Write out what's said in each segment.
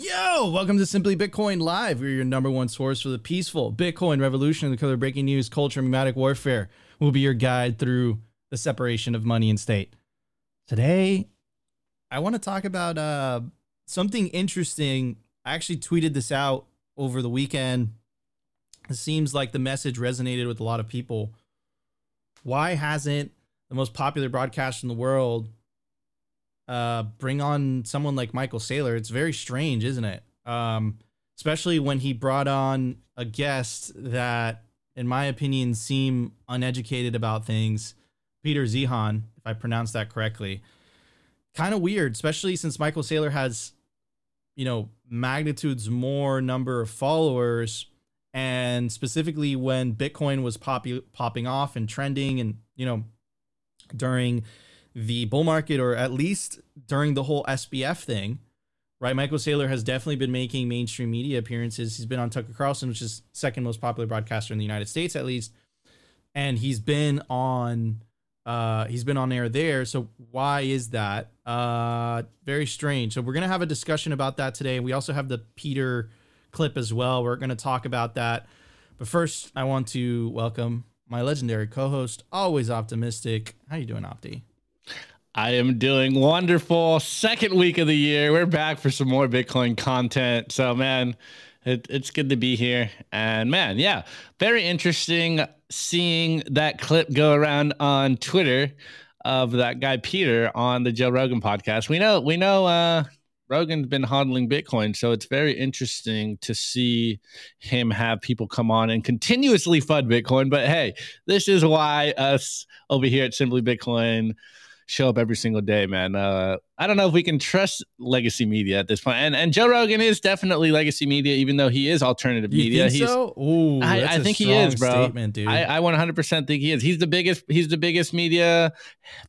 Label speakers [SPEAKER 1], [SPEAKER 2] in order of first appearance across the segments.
[SPEAKER 1] Yo, welcome to Simply Bitcoin Live. We're your number one source for the peaceful Bitcoin revolution the color breaking news, culture, and memetic warfare. We'll be your guide through the separation of money and state. Today, I want to talk about uh, something interesting. I actually tweeted this out over the weekend. It seems like the message resonated with a lot of people. Why hasn't the most popular broadcast in the world uh, bring on someone like Michael Saylor. It's very strange, isn't it? Um, especially when he brought on a guest that, in my opinion, seem uneducated about things. Peter Zeihan, if I pronounced that correctly. Kind of weird, especially since Michael Saylor has, you know, magnitudes more number of followers. And specifically when Bitcoin was pop- popping off and trending and, you know, during the bull market, or at least during the whole SBF thing, right? Michael Saylor has definitely been making mainstream media appearances. He's been on Tucker Carlson, which is second most popular broadcaster in the United States, at least, and he's been on. Uh, he's been on air there. So why is that? Uh, very strange. So we're gonna have a discussion about that today. We also have the Peter clip as well. We're gonna talk about that. But first, I want to welcome my legendary co-host, always optimistic. How you doing, Opti?
[SPEAKER 2] I am doing wonderful. Second week of the year. We're back for some more Bitcoin content. So, man, it, it's good to be here. And, man, yeah, very interesting seeing that clip go around on Twitter of that guy Peter on the Joe Rogan podcast. We know, we know, uh, Rogan's been hodling Bitcoin, so it's very interesting to see him have people come on and continuously fud Bitcoin. But hey, this is why us over here at Simply Bitcoin show up every single day, man. Uh, I don't know if we can trust legacy media at this point. And and Joe Rogan is definitely legacy media, even though he is alternative
[SPEAKER 1] you
[SPEAKER 2] media.
[SPEAKER 1] Think so? Ooh,
[SPEAKER 2] I, I think he is, bro.
[SPEAKER 1] Statement, dude.
[SPEAKER 2] I, I 100% think he is. He's the biggest. He's the biggest media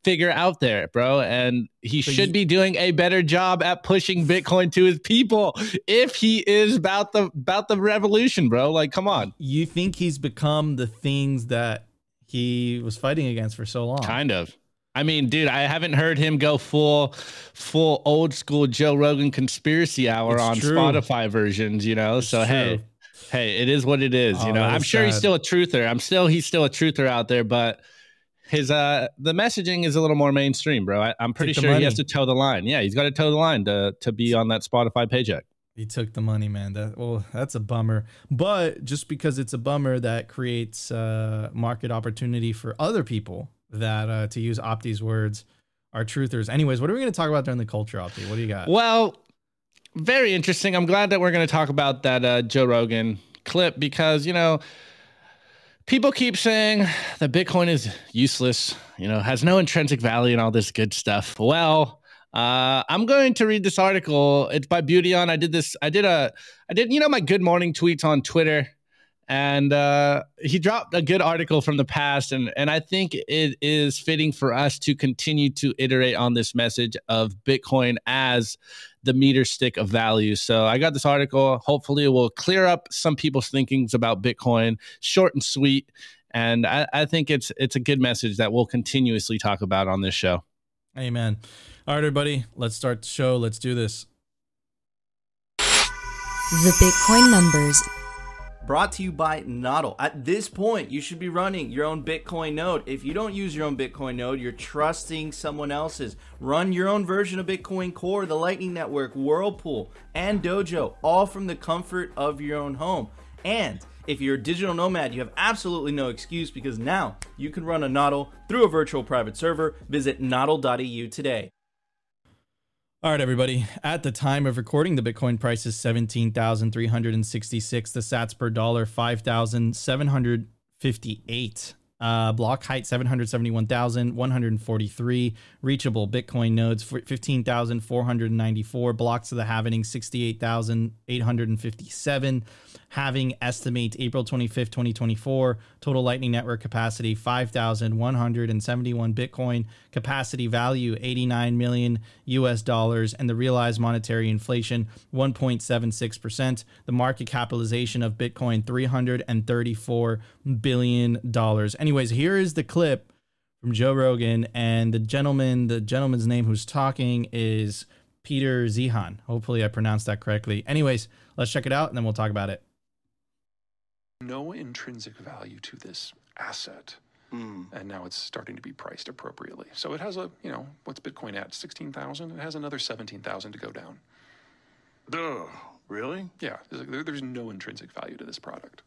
[SPEAKER 2] figure out there, bro. And he should you, be doing a better job at pushing Bitcoin to his people if he is about the about the revolution, bro. Like, come on.
[SPEAKER 1] You think he's become the things that he was fighting against for so long?
[SPEAKER 2] Kind of. I mean, dude, I haven't heard him go full, full old school Joe Rogan conspiracy hour it's on true. Spotify versions. You know,
[SPEAKER 1] it's
[SPEAKER 2] so
[SPEAKER 1] true.
[SPEAKER 2] hey, hey, it is what it is. Oh, you know, I'm sure sad. he's still a truther. I'm still he's still a truther out there, but his uh the messaging is a little more mainstream, bro. I, am pretty sure he has to toe the line. Yeah, he's got to toe the line to to be on that Spotify paycheck.
[SPEAKER 1] He took the money, man. That well, that's a bummer. But just because it's a bummer, that creates uh, market opportunity for other people that, uh, to use Opti's words, are truthers. Anyways, what are we going to talk about during the culture, Opti? What do you got?
[SPEAKER 2] Well, very interesting. I'm glad that we're going to talk about that uh, Joe Rogan clip because, you know, people keep saying that Bitcoin is useless, you know, has no intrinsic value and all this good stuff. Well, uh, I'm going to read this article. It's by Beauty on. I did this. I did a. I did. You know my good morning tweets on Twitter and uh, he dropped a good article from the past and and I think it is fitting for us to continue to iterate on this message of Bitcoin as the meter stick of value. So I got this article. Hopefully, it will clear up some people's thinkings about Bitcoin. Short and sweet, and I, I think it's it's a good message that we'll continuously talk about on this show.
[SPEAKER 1] Amen. All right, everybody, let's start the show. Let's do this.
[SPEAKER 3] The Bitcoin numbers
[SPEAKER 1] brought to you by Nodl. At this point, you should be running your own Bitcoin node. If you don't use your own Bitcoin node, you're trusting someone else's. Run your own version of Bitcoin Core, the Lightning Network, Whirlpool, and Dojo, all from the comfort of your own home. And if you're a digital nomad, you have absolutely no excuse because now you can run a Nodl through a virtual private server. Visit nodl.eu today. All right, everybody. At the time of recording, the Bitcoin price is 17,366. The sats per dollar, 5,758. Uh, block height 771,143. Reachable Bitcoin nodes 15,494. Blocks of the halvening 68,857 halving estimate April 25th, 2024. Total Lightning Network capacity 5,171 Bitcoin. Capacity value 89 million US dollars. And the realized monetary inflation 1.76%. The market capitalization of Bitcoin $334 billion. Anyways, here is the clip from Joe Rogan, and the gentleman, the gentleman's name who's talking is Peter Zeihan. Hopefully, I pronounced that correctly. Anyways, let's check it out, and then we'll talk about it.
[SPEAKER 4] No intrinsic value to this asset.
[SPEAKER 5] Mm.
[SPEAKER 4] and now it's starting to be priced appropriately. So it has a, you know, what's Bitcoin at? 16,000? It has another 17,000 to go down.
[SPEAKER 5] Duh. Really?
[SPEAKER 4] Yeah, there's, there's no intrinsic value to this product.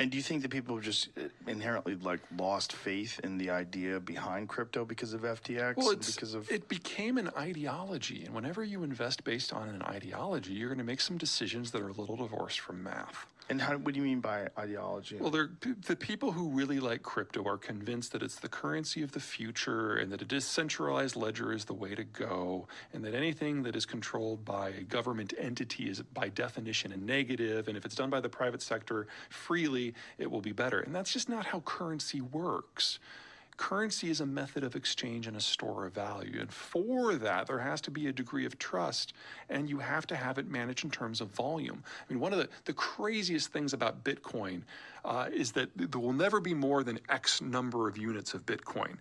[SPEAKER 5] And do you think that people have just uh, inherently like lost faith in the idea behind crypto because of FTX?
[SPEAKER 4] Well, it's,
[SPEAKER 5] because of
[SPEAKER 4] it became an ideology. And whenever you invest based on an ideology, you're going to make some decisions that are a little divorced from math.
[SPEAKER 5] And how? What do you mean by ideology?
[SPEAKER 4] Well, they're, the people who really like crypto are convinced that it's the currency of the future and that a decentralized ledger is the way to go, and that anything that is controlled by a government entity is by definition a negative, and if it's done by the private sector freely, it will be better. And that's just not how currency works. Currency is a method of exchange and a store of value. And for that, there has to be a degree of trust, and you have to have it managed in terms of volume. I mean, one of the, the craziest things about Bitcoin uh, is that there will never be more than X number of units of Bitcoin.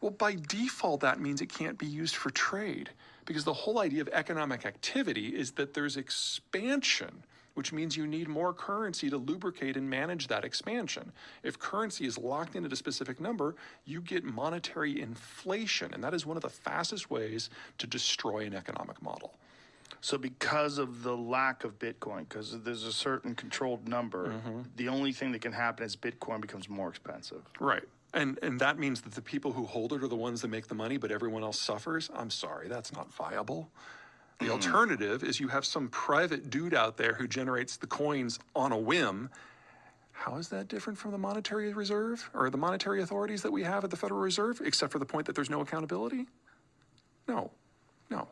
[SPEAKER 4] Well, by default, that means it can't be used for trade because the whole idea of economic activity is that there's expansion, which means you need more currency to lubricate and manage that expansion. If currency is locked in at a specific number, you get monetary inflation, and that is one of the fastest ways to destroy an economic model.
[SPEAKER 5] so because of the lack of Bitcoin, because there's a certain controlled number,
[SPEAKER 4] Mm-hmm.
[SPEAKER 5] the only thing that can happen is Bitcoin becomes more expensive.
[SPEAKER 4] Right. And and that means that the people who hold it are the ones that make the money, but everyone else suffers. I'm sorry, that's not viable. The alternative is you have some private dude out there who generates the coins on a whim. How is that different from the monetary reserve or the monetary authorities that we have at the Federal Reserve, except for the point that there's no accountability? No. No.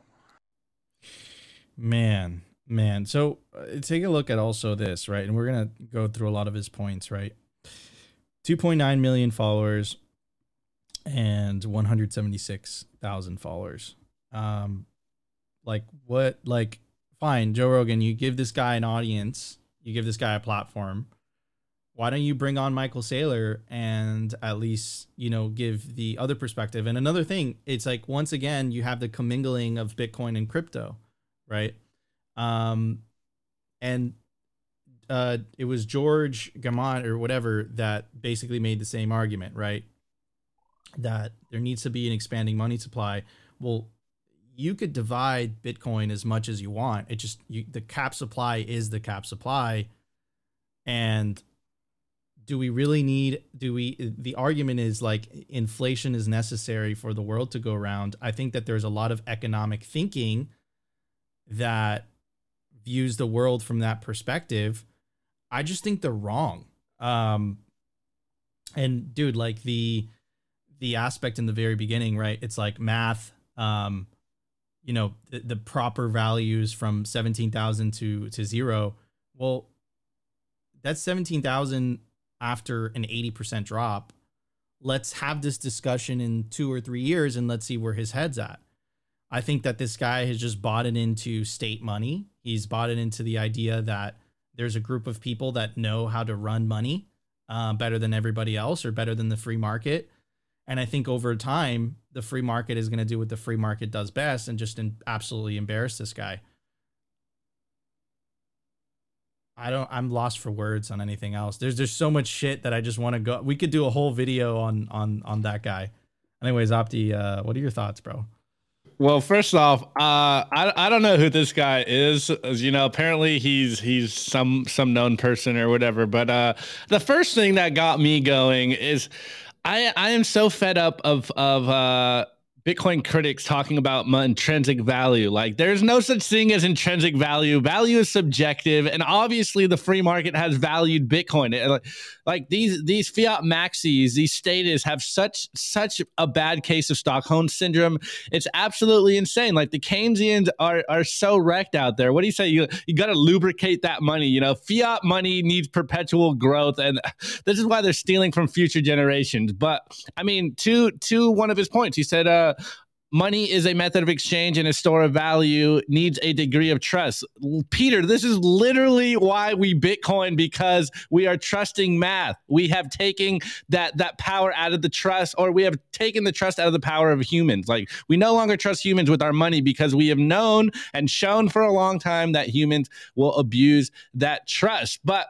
[SPEAKER 1] Man, man. So uh, take a look at also this, right? And we're gonna go through a lot of his points, right? 2.9 million followers and 176,000 followers. Um, like what? Like, fine, Joe Rogan. You give this guy an audience. You give this guy a platform. Why don't you bring on Michael Saylor and at least you know give the other perspective? And another thing, it's like once again you have the commingling of Bitcoin and crypto right? Um, and uh, it was George Gammon or whatever that basically made the same argument, right? That there needs to be an expanding money supply. Well, you could divide Bitcoin as much as you want. It just you, the cap supply is the cap supply, and do we really need? Do we? The argument is like inflation is necessary for the world to go around. I think that there's a lot of economic thinking that views the world from that perspective i just think they're wrong um and dude like the the aspect in the very beginning right it's like math um you know the, the proper values from 17,000 to to 0 well that's 17,000 after an 80% drop let's have this discussion in 2 or 3 years and let's see where his head's at I think that this guy has just bought it into state money. He's bought it into the idea that there's a group of people that know how to run money uh, better than everybody else or better than the free market. And I think over time, the free market is going to do what the free market does best and just absolutely embarrass this guy. I don't. I'm lost for words on anything else. There's there's so much shit that I just want to go. We could do a whole video on on on that guy. Anyways, Opti, uh, what are your thoughts, bro?
[SPEAKER 2] Well, first off, uh, I I don't know who this guy is. As you know, apparently he's he's some some known person or whatever. But uh, the first thing that got me going is I I am so fed up of of uh, Bitcoin critics talking about intrinsic value. Like, there's no such thing as intrinsic value. Value is subjective, and obviously, the free market has valued Bitcoin. It- like, like these these fiat maxis, these status have such such a bad case of Stockholm syndrome. It's absolutely insane. Like the Keynesians are are so wrecked out there. What do you say? You you got to lubricate that money. You know, fiat money needs perpetual growth, and this is why they're stealing from future generations. But I mean, to to one of his points, he said, uh, money is a method of exchange and a store of value needs a degree of trust. Peter, this is literally why we Bitcoin because we are trusting math. We have taken that that power out of the trust or we have taken the trust out of the power of humans. Like we no longer trust humans with our money because we have known and shown for a long time that humans will abuse that trust. But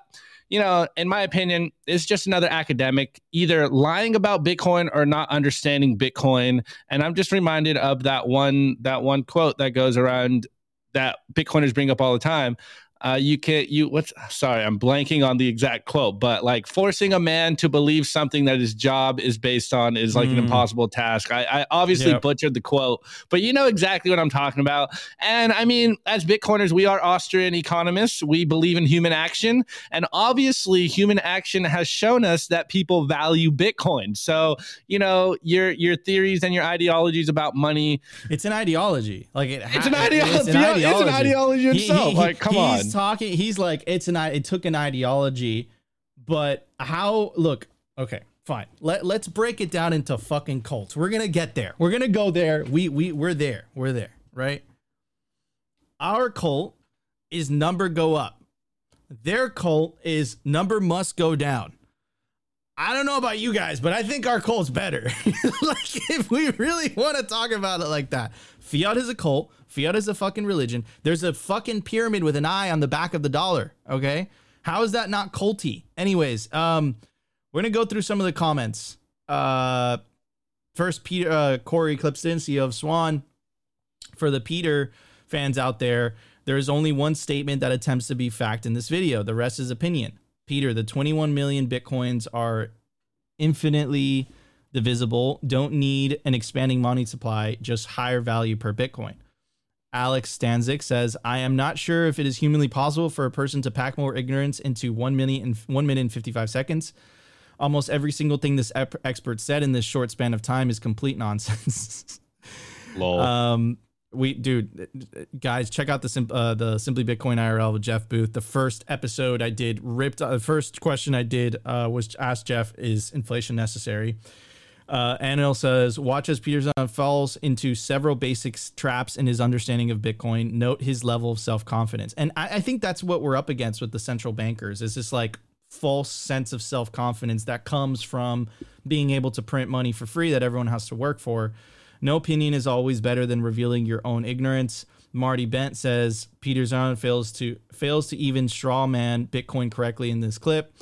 [SPEAKER 2] you know, in my opinion, it's just another academic either lying about Bitcoin or not understanding Bitcoin. And I'm just reminded of that one that one quote that goes around that Bitcoiners bring up all the time uh, you can you what's sorry i'm blanking on the exact quote but like forcing a man to believe something that his job is based on is like mm. an impossible task i, I obviously yep. butchered the quote but you know exactly what i'm talking about and i mean as bitcoiners we are austrian economists we believe in human action and obviously human action has shown us that people value bitcoin so you know your your theories and your ideologies about money
[SPEAKER 1] it's an ideology like it
[SPEAKER 2] it's, an ideology. It's, an ideology. it's an ideology itself he, he, like come on
[SPEAKER 1] talking. He's like, it's an it took an ideology, but how? Look, okay, fine. Let let's break it down into fucking cults. We're gonna get there. We're gonna go there. We we we're there. We're there. Right. Our cult is number go up. Their cult is number must go down. I don't know about you guys, but I think our cult's better. like, if we really want to talk about it like that, fiat is a cult. Fiat is a fucking religion. There's a fucking pyramid with an eye on the back of the dollar. Okay. How is that not culty? Anyways, um, we're gonna go through some of the comments. Uh, first, Peter uh, Cory Klippsten, CEO of Swan. For the Peter fans out there, there is only one statement that attempts to be fact in this video. The rest is opinion. Peter, the 21 million bitcoins are infinitely divisible. Don't need an expanding money supply, just higher value per bitcoin. Alex Stanzik says, I am not sure if it is humanly possible for a person to pack more ignorance into one minute and one minute and 55 seconds. Almost every single thing this ep- expert said in this short span of time is complete nonsense.
[SPEAKER 2] Lol.
[SPEAKER 1] Um, we, dude, guys, check out the uh, the Simply Bitcoin IRL with Jeff Booth. The first episode I did ripped. Uh, the first question I did uh, was ask Jeff, "Is inflation necessary?" Uh, Anil says, watch as Peterson falls into several basic traps in his understanding of Bitcoin. Note his level of self confidence. And I, I, think that's what we're up against with the central bankers is this like false sense of self confidence that comes from being able to print money for free that everyone has to work for. No opinion is always better than revealing your own ignorance. Marty Bent says Peter Zeihan fails to fails to even straw man Bitcoin correctly in this clip.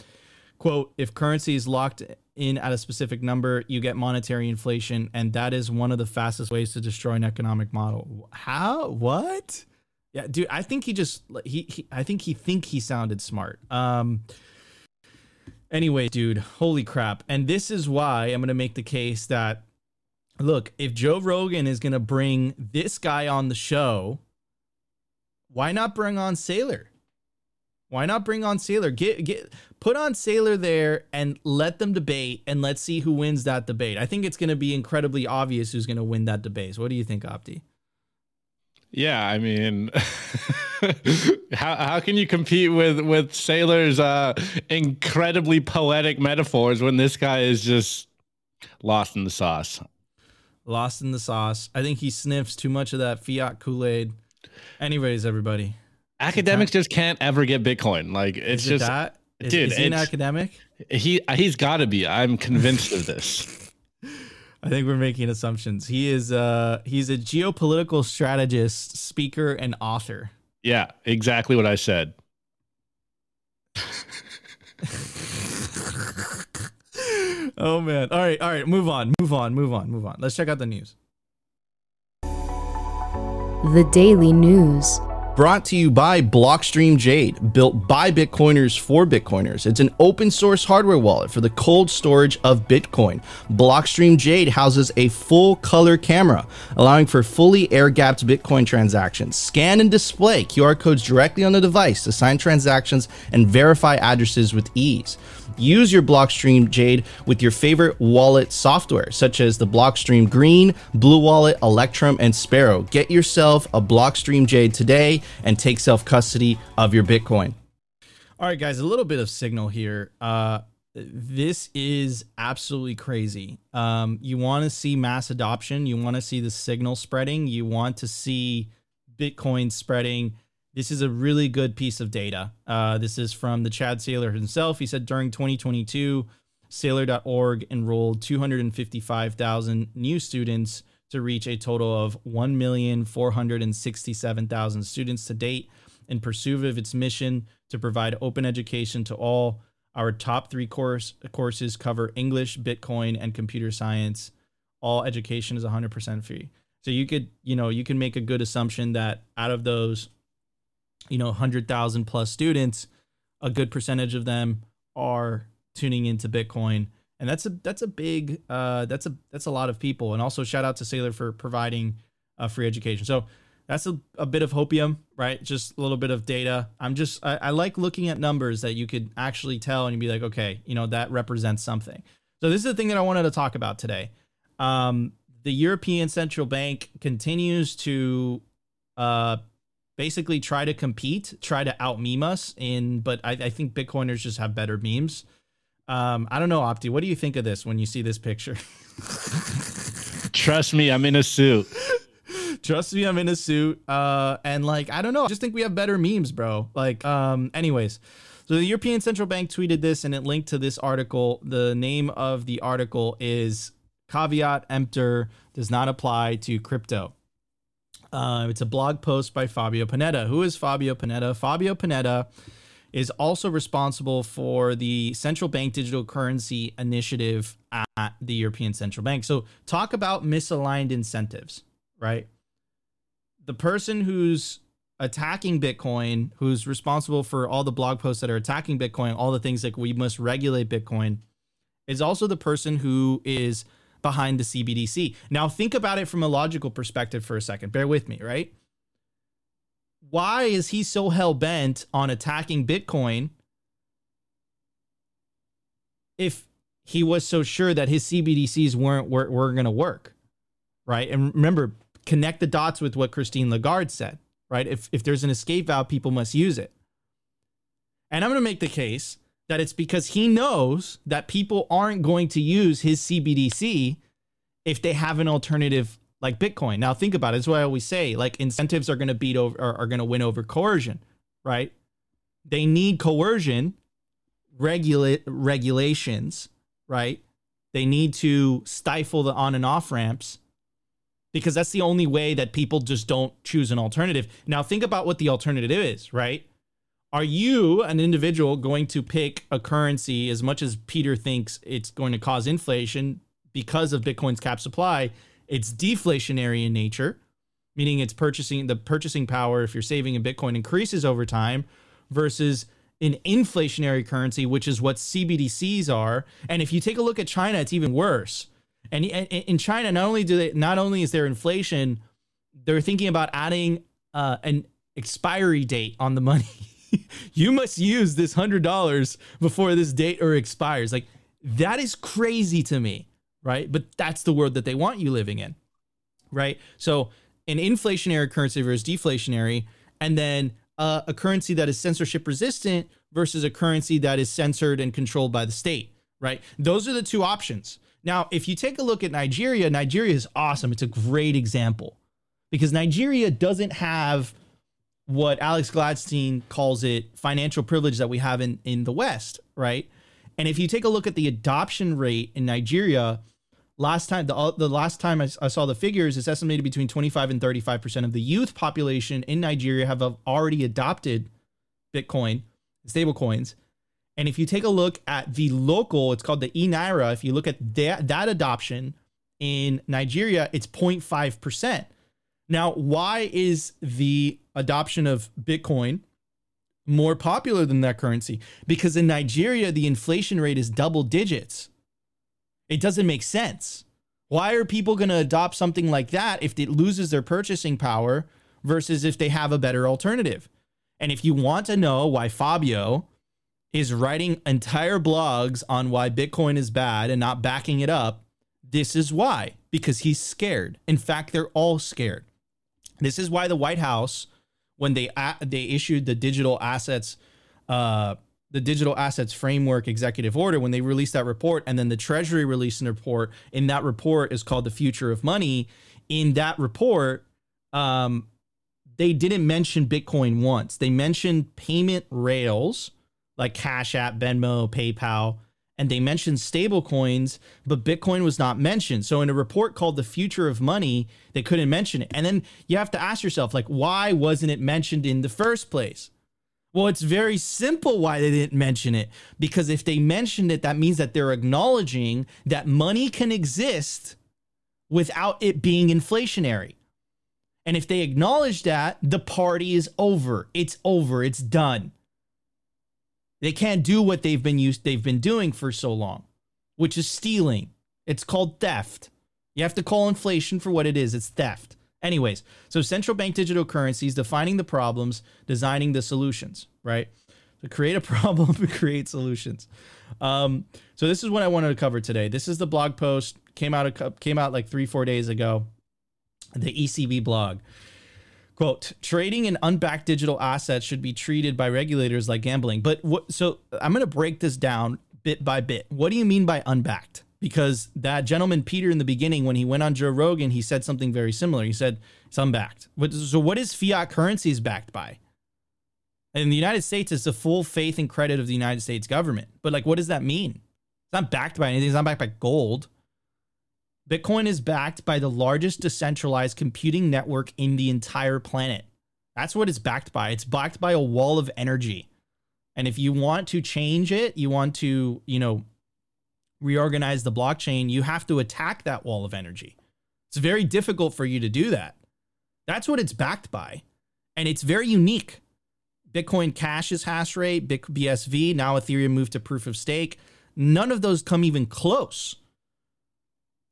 [SPEAKER 1] Quote, if currency is locked in at a specific number, you get monetary inflation, and that is one of the fastest ways to destroy an economic model. How? What? Yeah, dude, I think he just he, he I think he think he sounded smart. Um anyway, dude, holy crap. And this is why I'm to make the case that look, if Joe Rogan is going to bring this guy on the show, why not bring on Saylor? Why not bring on Saylor? Get get put on Saylor there and let them debate and let's see who wins that debate. I think it's going to be incredibly obvious who's going to win that debate. So what do you think, Opti?
[SPEAKER 2] Yeah, I mean, how how can you compete with with Saylor's uh, incredibly poetic metaphors when this guy is just lost in the sauce?
[SPEAKER 1] Lost in the sauce. I think he sniffs too much of that fiat Kool Aid. Anyways, everybody,
[SPEAKER 2] academics just can't ever get Bitcoin. Like it's
[SPEAKER 1] is
[SPEAKER 2] just
[SPEAKER 1] that? Is, dude. Is he an academic?
[SPEAKER 2] He he's got to be. I'm convinced of this.
[SPEAKER 1] I think we're making assumptions. He is uh he's a geopolitical strategist, speaker, and author.
[SPEAKER 2] Yeah, exactly what I said.
[SPEAKER 1] oh man. All right, all right, move on, move on, move on, move on. Let's check out the news.
[SPEAKER 3] The Daily News.
[SPEAKER 1] Brought to you by Blockstream Jade, built by Bitcoiners for Bitcoiners. It's an open source hardware wallet for the cold storage of Bitcoin. Blockstream Jade houses a full color camera, allowing for fully air gapped Bitcoin transactions. Scan and display QR codes directly on the device to sign transactions and verify addresses with ease. Use your Blockstream Jade with your favorite wallet software, such as the Blockstream Green, Blue Wallet, Electrum, and Sparrow. Get yourself a Blockstream Jade today and take self custody of your Bitcoin. All right, guys, a little bit of signal here. Uh, this is absolutely crazy. Um, you want to see mass adoption. You want to see the signal spreading. You want to see Bitcoin spreading. This is a really good piece of data. Uh, this is from the Chad Saylor himself. He said during 2022, Saylor.org enrolled 255,000 new students to reach a total of 1,467,000 students to date in pursuit of its mission to provide open education to all. Our top three course courses cover English, Bitcoin, and computer science. All education is 100% free. So you could, you know, you can make a good assumption that out of those, you know, 100,000 plus students, a good percentage of them are tuning into Bitcoin. And that's a that's a big uh that's a that's a lot of people. And also shout out to Saylor for providing uh, free education. So that's a, a bit of hopium, right? Just a little bit of data. I'm just, I, I, like looking at numbers that you could actually tell and you'd be like, okay, you know, that represents something. So this is the thing that I wanted to talk about today. Um, the European Central Bank continues to uh, basically try to compete, try to out meme us in, but I, I think Bitcoiners just have better memes. Um, I don't know, Opti, what do you think of this when you see this picture?
[SPEAKER 2] Trust me, I'm in a suit.
[SPEAKER 1] Trust me, I'm in a suit. Uh, and like, I don't know. I just think we have better memes, bro. Like, um, anyways. So the European Central Bank tweeted this and it linked to this article. The name of the article is Caveat Emptor does not apply to crypto. Uh, it's a blog post by Fabio Panetta. Who is Fabio Panetta? Fabio Panetta is also responsible for the central bank digital currency initiative at the European Central Bank. So, talk about misaligned incentives, right? the person who's attacking Bitcoin, who's responsible for all the blog posts that are attacking Bitcoin, all the things like we must regulate Bitcoin, is also the person who is behind the CBDC. Now, think about it from a logical perspective for a second. Bear with me, right? Why is he so hell bent on attacking Bitcoin if he was so sure that his CBDCs weren't were, were going to work? Right. And remember, connect the dots with what Christine Lagarde said, right? If, if there's an escape valve, people must use it. And I'm going to make the case that it's because he knows that people aren't going to use his CBDC if they have an alternative like Bitcoin. Now, think about it. It's what I always say like incentives are going to beat over, are, are going to win over coercion, right? They need coercion, regulate regulations, right? They need to stifle the on and off ramps because that's the only way that people just don't choose an alternative. Now, think about what the alternative is, right? Are you, an individual, going to pick a currency as much as Peter thinks it's going to cause inflation because of Bitcoin's cap supply? It's deflationary in nature, meaning it's purchasing the purchasing power if you're saving in Bitcoin increases over time versus an inflationary currency, which is what CBDCs are. And if you take a look at China, it's even worse and in China, not only do they, not only is there inflation, they're thinking about adding uh, an expiry date on the money. you must use this hundred dollars before this date or expires. Like that is crazy to me, right? But that's the world that they want you living in, right? So an inflationary currency versus deflationary, and then uh, a currency that is censorship resistant versus a currency that is censored and controlled by the state, right? Those are the two options. Now, if you take a look at Nigeria, Nigeria is awesome. It's a great example because Nigeria doesn't have what Alex Gladstein calls it financial privilege that we have in, in the West, right? And if you take a look at the adoption rate in Nigeria, last time the, uh, the last time I, I saw the figures, it's estimated between 25 and 35 percent of the youth population in Nigeria have uh, already adopted Bitcoin, stable coins, and if you take a look at the local, it's called the Naira. If you look at that, that adoption in Nigeria, it's 0.5%. Now, why is the adoption of Bitcoin more popular than that currency? Because in Nigeria, the inflation rate is double digits. It doesn't make sense. Why are people going to adopt something like that if it loses their purchasing power versus if they have a better alternative? And if you want to know why Fabio is writing entire blogs on why Bitcoin is bad and not backing it up. This is why, because he's scared. In fact, they're all scared. This is why the White House, when they they issued the digital assets uh, the digital assets framework executive order when they released that report and then the treasury released a report in that report is called the future of money. In that report um, they didn't mention bitcoin once. They mentioned payment rails like cash app venmo paypal and they mentioned stable coins but bitcoin was not mentioned so in a report called the future of money they couldn't mention it and then you have to ask yourself like why wasn't it mentioned in the first place well, it's very simple why they didn't mention it. Because if they mentioned it, that means that they're acknowledging that money can exist without it being inflationary. And if they acknowledge that, the party is over. It's over. It's done. They can't do what they've been used they've been doing for so long, which is stealing. It's called theft. You have to call inflation for what it is. It's theft. Anyways, so central bank digital currencies defining the problems, designing the solutions, right? So create a problem and create solutions. Um, so this is what I wanted to cover today. This is the blog post came out a, came out like three four days ago. The ECB blog. Quote, trading in unbacked digital assets should be treated by regulators like gambling. But what, so I'm going to break this down bit by bit. What do you mean by unbacked? because that gentleman Peter in the beginning, when he went on Joe Rogan, he said something very similar. He said it's unbacked. So what is fiat currencies backed by? In the United States, it's the full faith and credit of the United States government. But like, what does that mean? It's not backed by anything. It's not backed by gold. Bitcoin is backed by the largest decentralized computing network in the entire planet. That's what it's backed by. It's backed by a wall of energy. And if you want to change it, you want to, you know, reorganize the blockchain, you have to attack that wall of energy. It's very difficult for you to do that. That's what it's backed by. And it's very unique. Bitcoin Cash's hash rate, BSV, now Ethereum moved to proof of stake. None of those come even close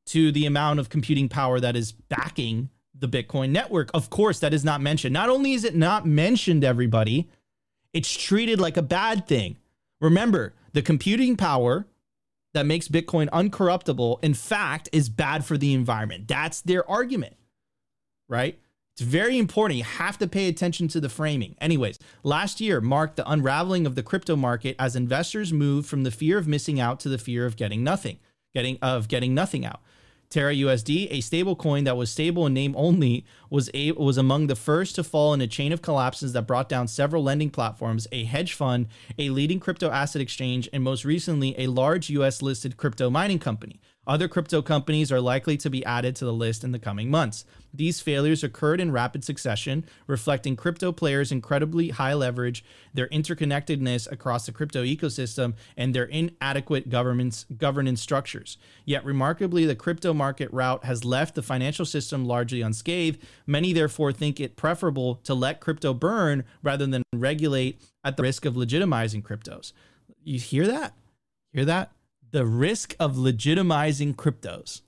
[SPEAKER 1] to the amount of computing power that is backing the Bitcoin network. Of course, that is not mentioned. Not only is it not mentioned, everybody, it's treated like a bad thing. Remember, the computing power that makes Bitcoin uncorruptible, in fact, is bad for the environment. That's their argument, right? It's very important. You have to pay attention to the framing. Anyways, last year marked the unraveling of the crypto market as investors moved from the fear of missing out to the fear of getting nothing, getting of getting nothing out. Terra USD, a stablecoin that was stable in name only, was a, was among the first to fall in a chain of collapses that brought down several lending platforms, a hedge fund, a leading crypto asset exchange, and most recently, a large US listed crypto mining company. Other crypto companies are likely to be added to the list in the coming months. These failures occurred in rapid succession, reflecting crypto players' incredibly high leverage, their interconnectedness across the crypto ecosystem, and their inadequate governance, governance structures. Yet, remarkably, the crypto market route has left the financial system largely unscathed. Many, therefore, think it preferable to let crypto burn rather than regulate at the risk of legitimizing cryptos. You hear that? Hear that? The risk of legitimizing cryptos.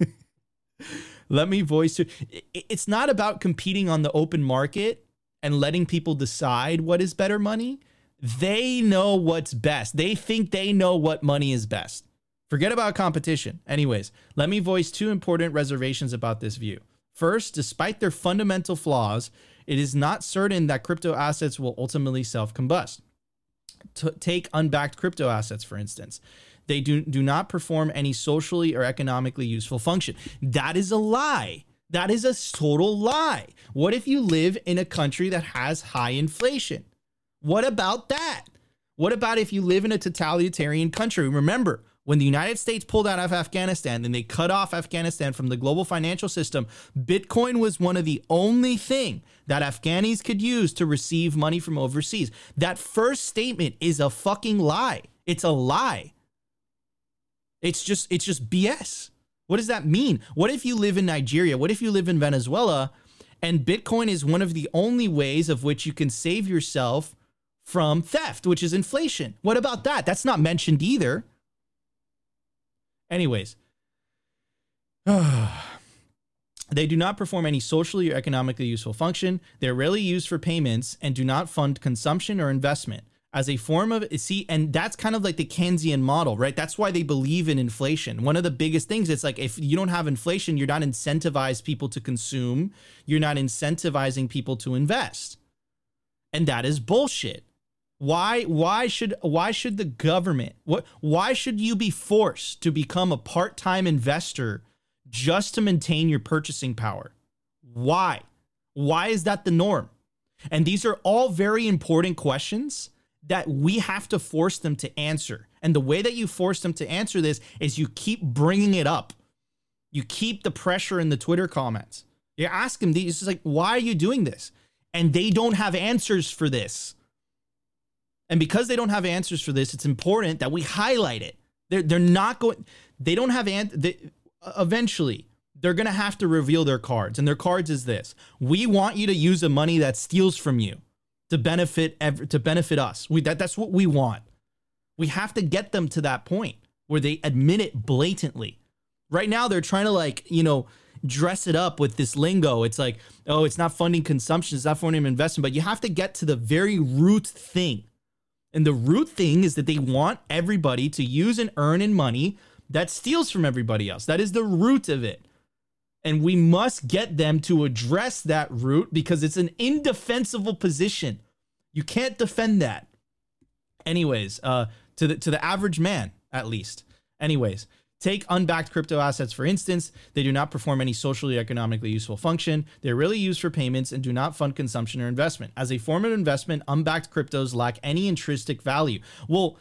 [SPEAKER 1] Let me voice it. It's not about competing on the open market and letting people decide what is better money. They know what's best. They think they know what money is best. Forget about competition. Anyways, let me voice two important reservations about this view. First, despite their fundamental flaws, it is not certain that crypto assets will ultimately self combust to take unbacked crypto assets, for instance. They do, do not perform any socially or economically useful function. That is a lie. That is a total lie. What if you live in a country that has high inflation? What about that? What about if you live in a totalitarian country? Remember, when the United States pulled out of Afghanistan and they cut off Afghanistan from the global financial system, Bitcoin was one of the only thing that Afghanis could use to receive money from overseas. That first statement is a fucking lie. It's a lie. It's just it's just BS. What does that mean? What if you live in Nigeria? What if you live in Venezuela and Bitcoin is one of the only ways of which you can save yourself from theft, which is inflation? What about that? That's not mentioned either. Anyways, they do not perform any socially or economically useful function. They're rarely used for payments and do not fund consumption or investment. As a form of see and that's kind of like the keynesian model right? That's why they believe in inflation. One of the biggest things it's like if you don't have inflation you're not incentivize people to consume. You're not incentivizing people to invest. And that is bullshit Why why should why should the government what why should you be forced to become a part-time investor just to maintain your purchasing power? Why? Why is that the norm? And these are all very important questions that we have to force them to answer. And the way that you force them to answer this is you keep bringing it up. You keep the pressure in the Twitter comments. You ask them these, it's like, why are you doing this? And they don't have answers for this. And because they don't have answers for this, it's important that we highlight it. They're, they're not going, they don't have, an, they, eventually, they're going to have to reveal their cards. And their cards is this We want you to use the money that steals from you to benefit to benefit us. We, that, that's what we want. We have to get them to that point where they admit it blatantly. Right now, they're trying to, like, you know, dress it up with this lingo. It's like, oh, it's not funding consumption, it's not funding investment, but you have to get to the very root thing. And the root thing is that they want everybody to use and earn in money that steals from everybody else. That is the root of it. And we must get them to address that root because it's an indefensible position. You can't defend that. Anyways, uh, to the to the average man, at least. Anyways, Take unbacked crypto assets, for instance. They do not perform any socially economically useful function. They're really used for payments and do not fund consumption or investment. As a form of investment, unbacked cryptos lack any intrinsic value. Well,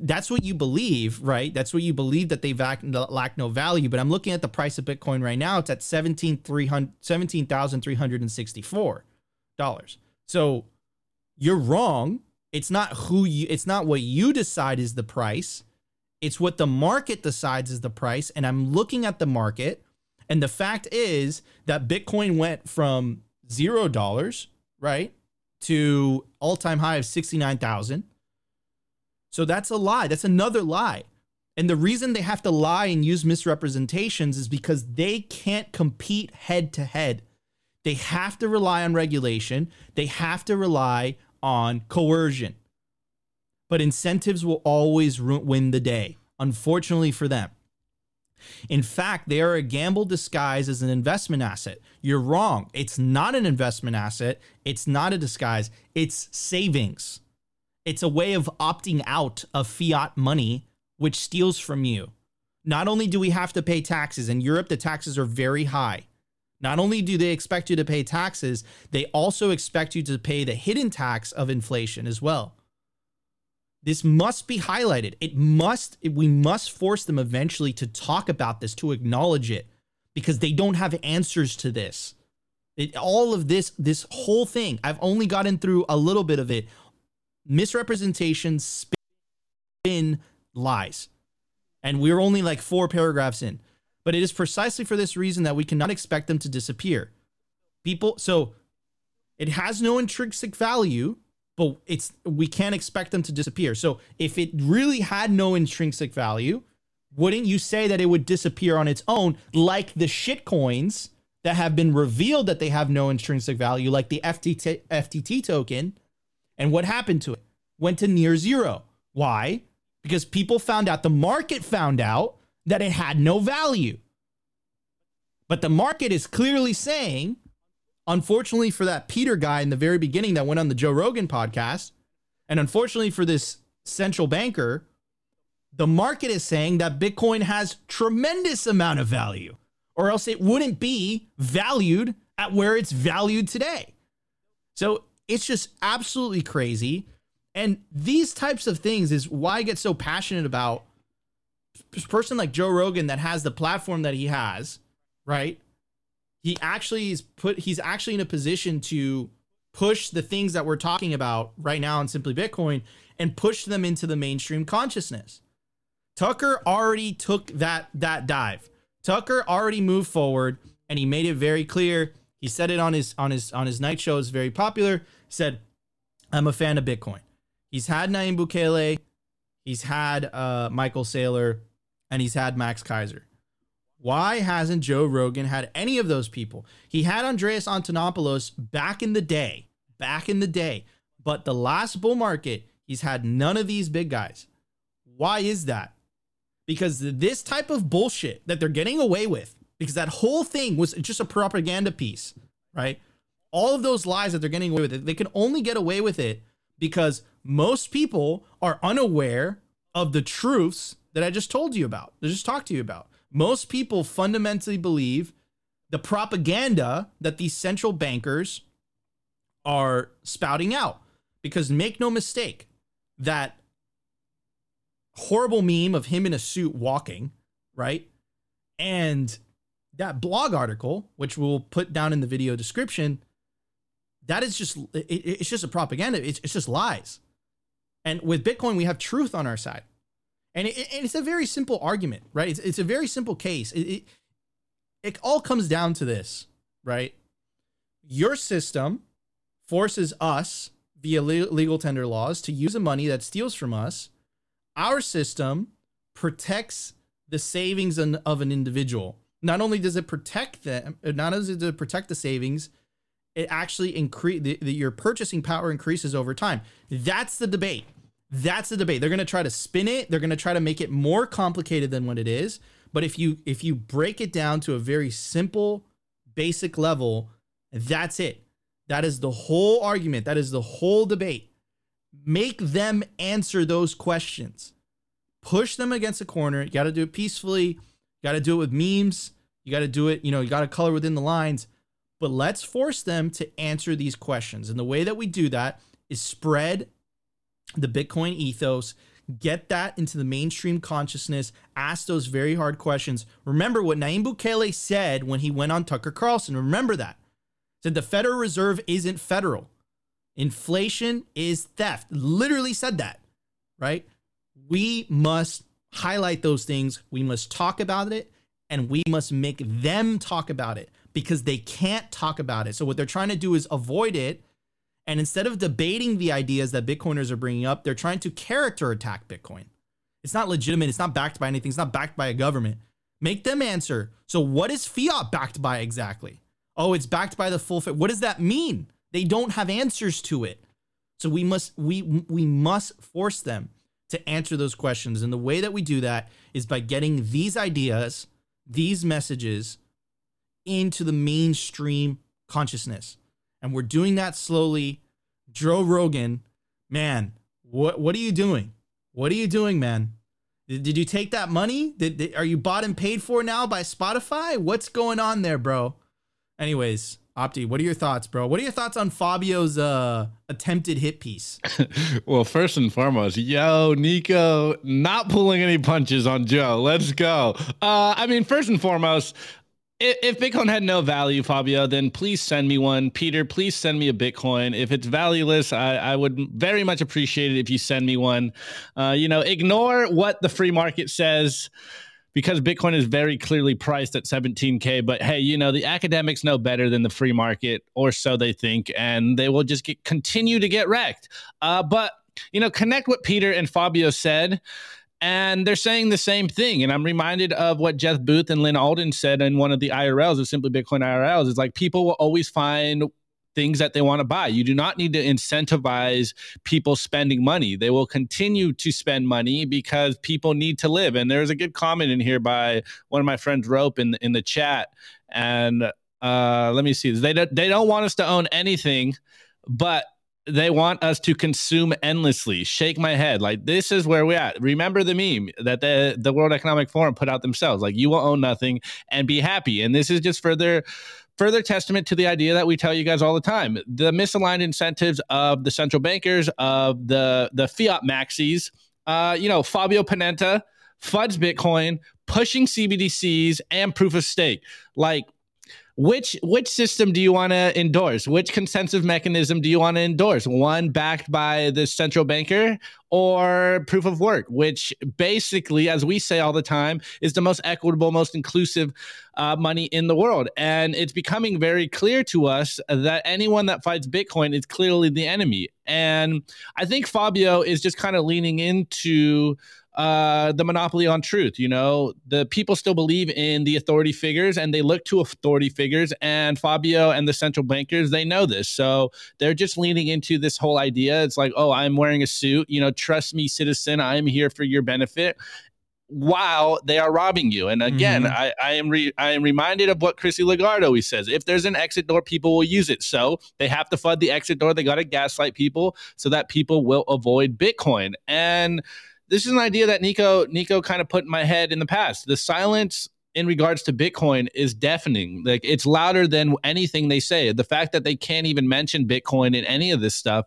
[SPEAKER 1] that's what you believe, right? That's what you believe that they lack no value. But I'm looking at the price of Bitcoin right now. It's at $17,364. So you're wrong. It's not who you, it's not what you decide is the price it's what the market decides is the price. And I'm looking at the market. And the fact is that Bitcoin went from zero dollars, right, to all time high of 69,000. So that's a lie. That's another lie. And the reason they have to lie and use misrepresentations is because they can't compete head to head. They have to rely on regulation, they have to rely on coercion but incentives will always win the day, unfortunately for them. In fact, they are a gamble disguised as an investment asset. You're wrong. It's not an investment asset. It's not a disguise. It's savings. It's a way of opting out of fiat money, which steals from you. Not only do we have to pay taxes, in Europe, the taxes are very high. Not only do they expect you to pay taxes, they also expect you to pay the hidden tax of inflation as well. This must be highlighted. It must, we must force them eventually to talk about this, to acknowledge it, because they don't have answers to this. It, all of this, this whole thing, I've only gotten through a little bit of it. Misrepresentation, spin, lies. And we're only like four paragraphs in. But it is precisely for this reason that we cannot expect them to disappear. People, so it has no intrinsic value but it's we can't expect them to disappear. So if it really had no intrinsic value, wouldn't you say that it would disappear on its own like the shit coins that have been revealed that they have no intrinsic value like the FTT, FTT token and what happened to it? Went to near zero. Why? Because people found out the market found out that it had no value. But the market is clearly saying Unfortunately for that Peter guy in the very beginning that went on the Joe Rogan podcast, and unfortunately for this central banker, the market is saying that Bitcoin has tremendous amount of value, or else it wouldn't be valued at where it's valued today. So it's just absolutely crazy. And these types of things is why I get so passionate about person like Joe Rogan that has the platform that he has, right? He actually is put he's actually in a position to push the things that we're talking about right now in simply bitcoin and push them into the mainstream consciousness. Tucker already took that that dive. Tucker already moved forward and he made it very clear. He said it on his on his on his night show. Is very popular. He said i'm a fan of bitcoin. He's had nayib bukele he's had uh, michael saylor and he's had max keiser why hasn't Joe Rogan had any of those people? He had Andreas Antonopoulos back in the day, back in the day. But the last bull market, he's had none of these big guys. Why is that? Because this type of bullshit that they're getting away with, because that whole thing was just a propaganda piece, right? All of those lies that they're getting away with, they can only get away with it because most people are unaware of the truths that I just told you about. I just talked to you about. Most people fundamentally believe the propaganda that these central bankers are spouting out. Because make no mistake, that horrible meme of him in a suit walking, right? And that blog article, which we'll put down in the video description, that is just it, it's just a propaganda. It's, it's just lies. And with Bitcoin, we have truth on our side, and, it, and it's a very simple argument, right? It's, it's a very simple case. It, it it all comes down to this, right? Your system forces us via legal tender laws to use the money that steals from us. Our system protects the savings of an individual. Not only does it protect them, not only does it protect the savings, it actually increase the, your purchasing power increases over time. That's the debate. That's the debate. They're going to try to spin it. They're going to try to make it more complicated than what it is. But if you if you break it down to a very simple, basic level, that's it. That is the whole argument. That is the whole debate. Make them answer those questions. Push them against a corner. You got to do it peacefully. You got to do it with memes. You got to do it, you know, you got to color within the lines but let's force them to answer these questions. And the way that we do that is spread the Bitcoin ethos, get that into the mainstream consciousness, ask those very hard questions. Remember what Nayib Bukele said when he went on Tucker Carlson. Remember that. Said the Federal Reserve isn't federal. Inflation is theft. Literally said that, right? We must highlight those things. We must talk about it and we must make them talk about it because they can't talk about it. So what they're trying to do is avoid it. And instead of debating the ideas that Bitcoiners are bringing up, they're trying to character attack Bitcoin. It's not legitimate. It's not backed by anything. It's not backed by a government. Make them answer. So what is fiat backed by exactly? Oh, it's backed by the full. Fi- what does that mean? They don't have answers to it. So we must we we must force them to answer those questions. And the way that we do that is by getting these ideas, these messages into the mainstream consciousness. And we're doing that slowly. Joe Rogan, man, what what are you doing? What are you doing, man? Did, did you take that money? Did, did, are you bought and paid for now by Spotify? What's going on there, bro? Anyways, Opti, what are your thoughts, bro? What are your thoughts on Fabio's uh, attempted hit piece?
[SPEAKER 2] well, first and foremost, yo, Nico, not pulling any punches on Joe. Let's go. Uh, I mean, first and foremost, if Bitcoin had no value, Fabio, then please send me one. Peter, please send me a Bitcoin. If it's valueless, I, I would very much appreciate it if you send me one. Uh, you know, ignore what the free market says because Bitcoin is very clearly priced at 17K. But hey, you know, the academics know better than the free market, or so they think, and they will just get, continue to get wrecked. Uh, but, you know, connect what Peter and Fabio said and they're saying the same thing. And I'm reminded of what Jeff Booth and Lyn Alden said in one of the IRLs of Simply Bitcoin IRLs. It's like people will always find things that they want to buy. You do not need to incentivize people spending money. They will continue to spend money because people need to live. And there's a good comment in here by one of my friends, Rope, in in the chat. And uh, let me see. They don't, they don't want us to own anything, but they want us to consume endlessly. Shake my head. Like this is where we're at. Remember the meme that the the World Economic Forum put out themselves. Like you will own nothing and be happy. And this is just further further testament to the idea that we tell you guys all the time. The misaligned incentives of the central bankers, of the the fiat maxis, uh, you know, Fabio Panetta, Fuds Bitcoin, pushing CBDCs and proof of stake. Like which which system do you want to endorse? Which consensus mechanism do you want to endorse? One backed by the central banker or proof of work, which basically, as we say all the time, is the most equitable, most inclusive uh, money in the world. And it's becoming very clear to us that anyone that fights Bitcoin is clearly the enemy. And I think Fabio is just kind of leaning into uh, the monopoly on truth. You know, the people still believe in the authority figures and they look to authority figures. And Fabio and the central bankers, they know this. So they're just leaning into this whole idea. It's like, oh, I'm wearing a suit. You know, trust me, citizen, I'm here for your benefit while they are robbing you. And again,
[SPEAKER 1] Mhm.
[SPEAKER 2] I, I am re- I am reminded of what Chrissy Lagarde always says: if there's an exit door, people will use it. So they have to flood the exit door. They got to gaslight people so that people will avoid Bitcoin. And this is an idea that Nico Nico kind of put in my head in the past. The silence in regards to Bitcoin is deafening. Like it's louder than anything they say. The fact that they can't even mention Bitcoin in any of this stuff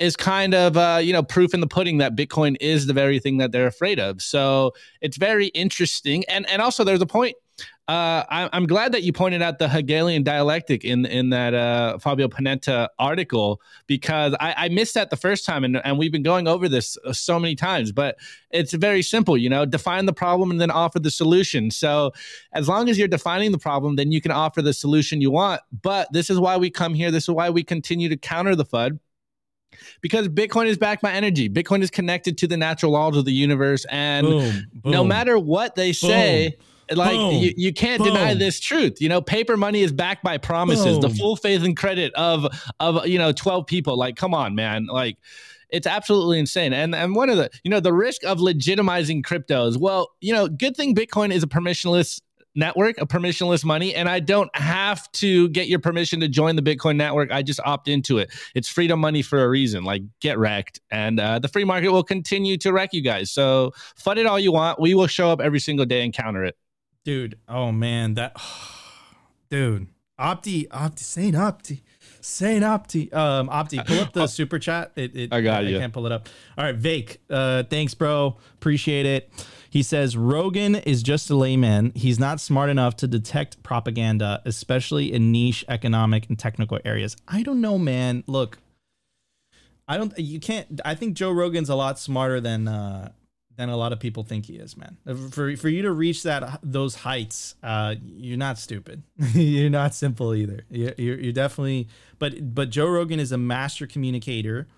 [SPEAKER 2] is kind of uh, you know proof in the pudding that Bitcoin is the very thing that they're afraid of. So it's very interesting, and and also there's a point. Uh, I, I'm glad that you pointed out the Hegelian dialectic in in that uh, Fabio Panetta article because I, I missed that the first time, and and we've been going over this uh, so many times. But it's very simple, you know, define the problem and then offer the solution. So as long as you're defining the problem, then you can offer the solution you want. But this is why we come here. This is why we continue to counter the FUD because Bitcoin is backed by energy. Bitcoin is connected to the natural laws of the universe. And
[SPEAKER 1] Boom,
[SPEAKER 2] no matter what they say, like
[SPEAKER 1] Boom.
[SPEAKER 2] you, you can't deny this truth. You know, paper money is backed by promises, the full faith and credit of of you know 12 people. Like, come on, man. Like it's absolutely insane. And and one of the, you know, the risk of legitimizing cryptos. Well, you know, good thing Bitcoin is a permissionless network, a permissionless money, and I don't have to get your permission to join the Bitcoin network. I just opt into it. It's freedom money for a reason. Like get wrecked, and uh, the free market will continue to wreck you guys. So fud it all you want. We will show up every single day and counter it.
[SPEAKER 1] Dude. Oh man, that dude. Opti, Opti, Saint Opti, Saint Opti. Um, Opti, pull up the super chat. It, it,
[SPEAKER 2] I got
[SPEAKER 1] I
[SPEAKER 2] you.
[SPEAKER 1] can't pull it up. All right, Vake. Uh, thanks, bro. Appreciate it. He says Rogan is just a layman. He's not smart enough to detect propaganda, especially in niche economic and technical areas. I don't know, man. Look, I don't. You can't. I think Joe Rogan's a lot smarter than uh, than a lot of people think he is, man. For for you to reach that those heights, uh, you're not stupid. you're not simple either. You're, you're you're definitely. But but Joe Rogan is a master communicator,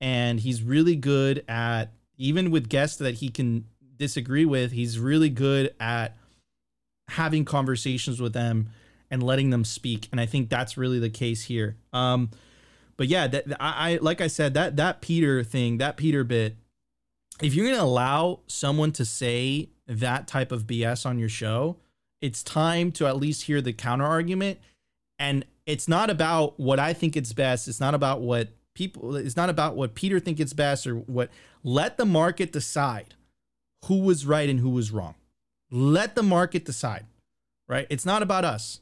[SPEAKER 1] and he's really good at even with guests that he can disagree with. He's really good at having conversations with them and letting them speak. And I think that's really the case here. Um, but yeah, that I, I like I said that that Peter thing, that Peter bit. If you're gonna allow someone to say that type of BS on your show, it's time to at least hear the counter argument. And it's not about what I think it's best. It's not about what people. It's not about what Peter think it's best or what. Let the market decide who was right and who was wrong. Let the market decide. Right? It's not about us.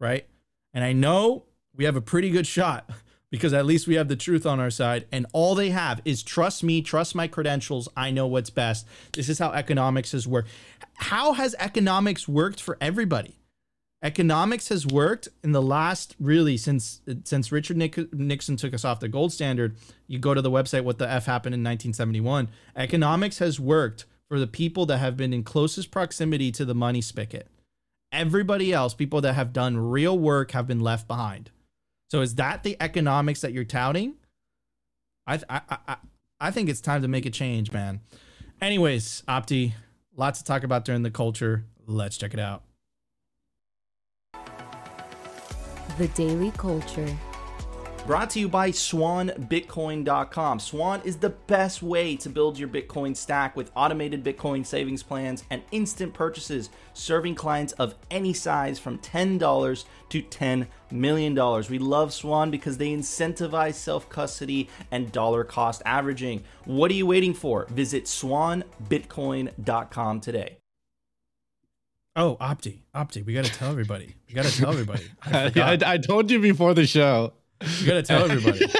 [SPEAKER 1] Right? And I know we have a pretty good shot because at least we have the truth on our side. And all they have is trust me, trust my credentials. I know what's best. This is how economics has worked. How has economics worked for everybody? Economics has worked in the last really since since Richard Nixon took us off the gold standard. You go to the website what the f happened in 1971. Economics has worked for the people that have been in closest proximity to the money spigot. Everybody else, people that have done real work, have been left behind. So is that the economics that you're touting? I I I, I think it's time to make a change, man. Anyways, Opti, lots to talk about during the culture. Let's check it out.
[SPEAKER 3] The Daily Culture.
[SPEAKER 1] Brought to you by SwanBitcoin.com. Swan is the best way to build your Bitcoin stack with automated Bitcoin savings plans and instant purchases, serving clients of any size from $10 to $10 million. We love Swan because they incentivize self custody and dollar cost averaging. What are you waiting for? Visit SwanBitcoin.com today. Oh, Opti, Opti, we got to tell everybody. We got to tell everybody. I
[SPEAKER 2] I. I told you before the show.
[SPEAKER 1] You gotta tell everybody.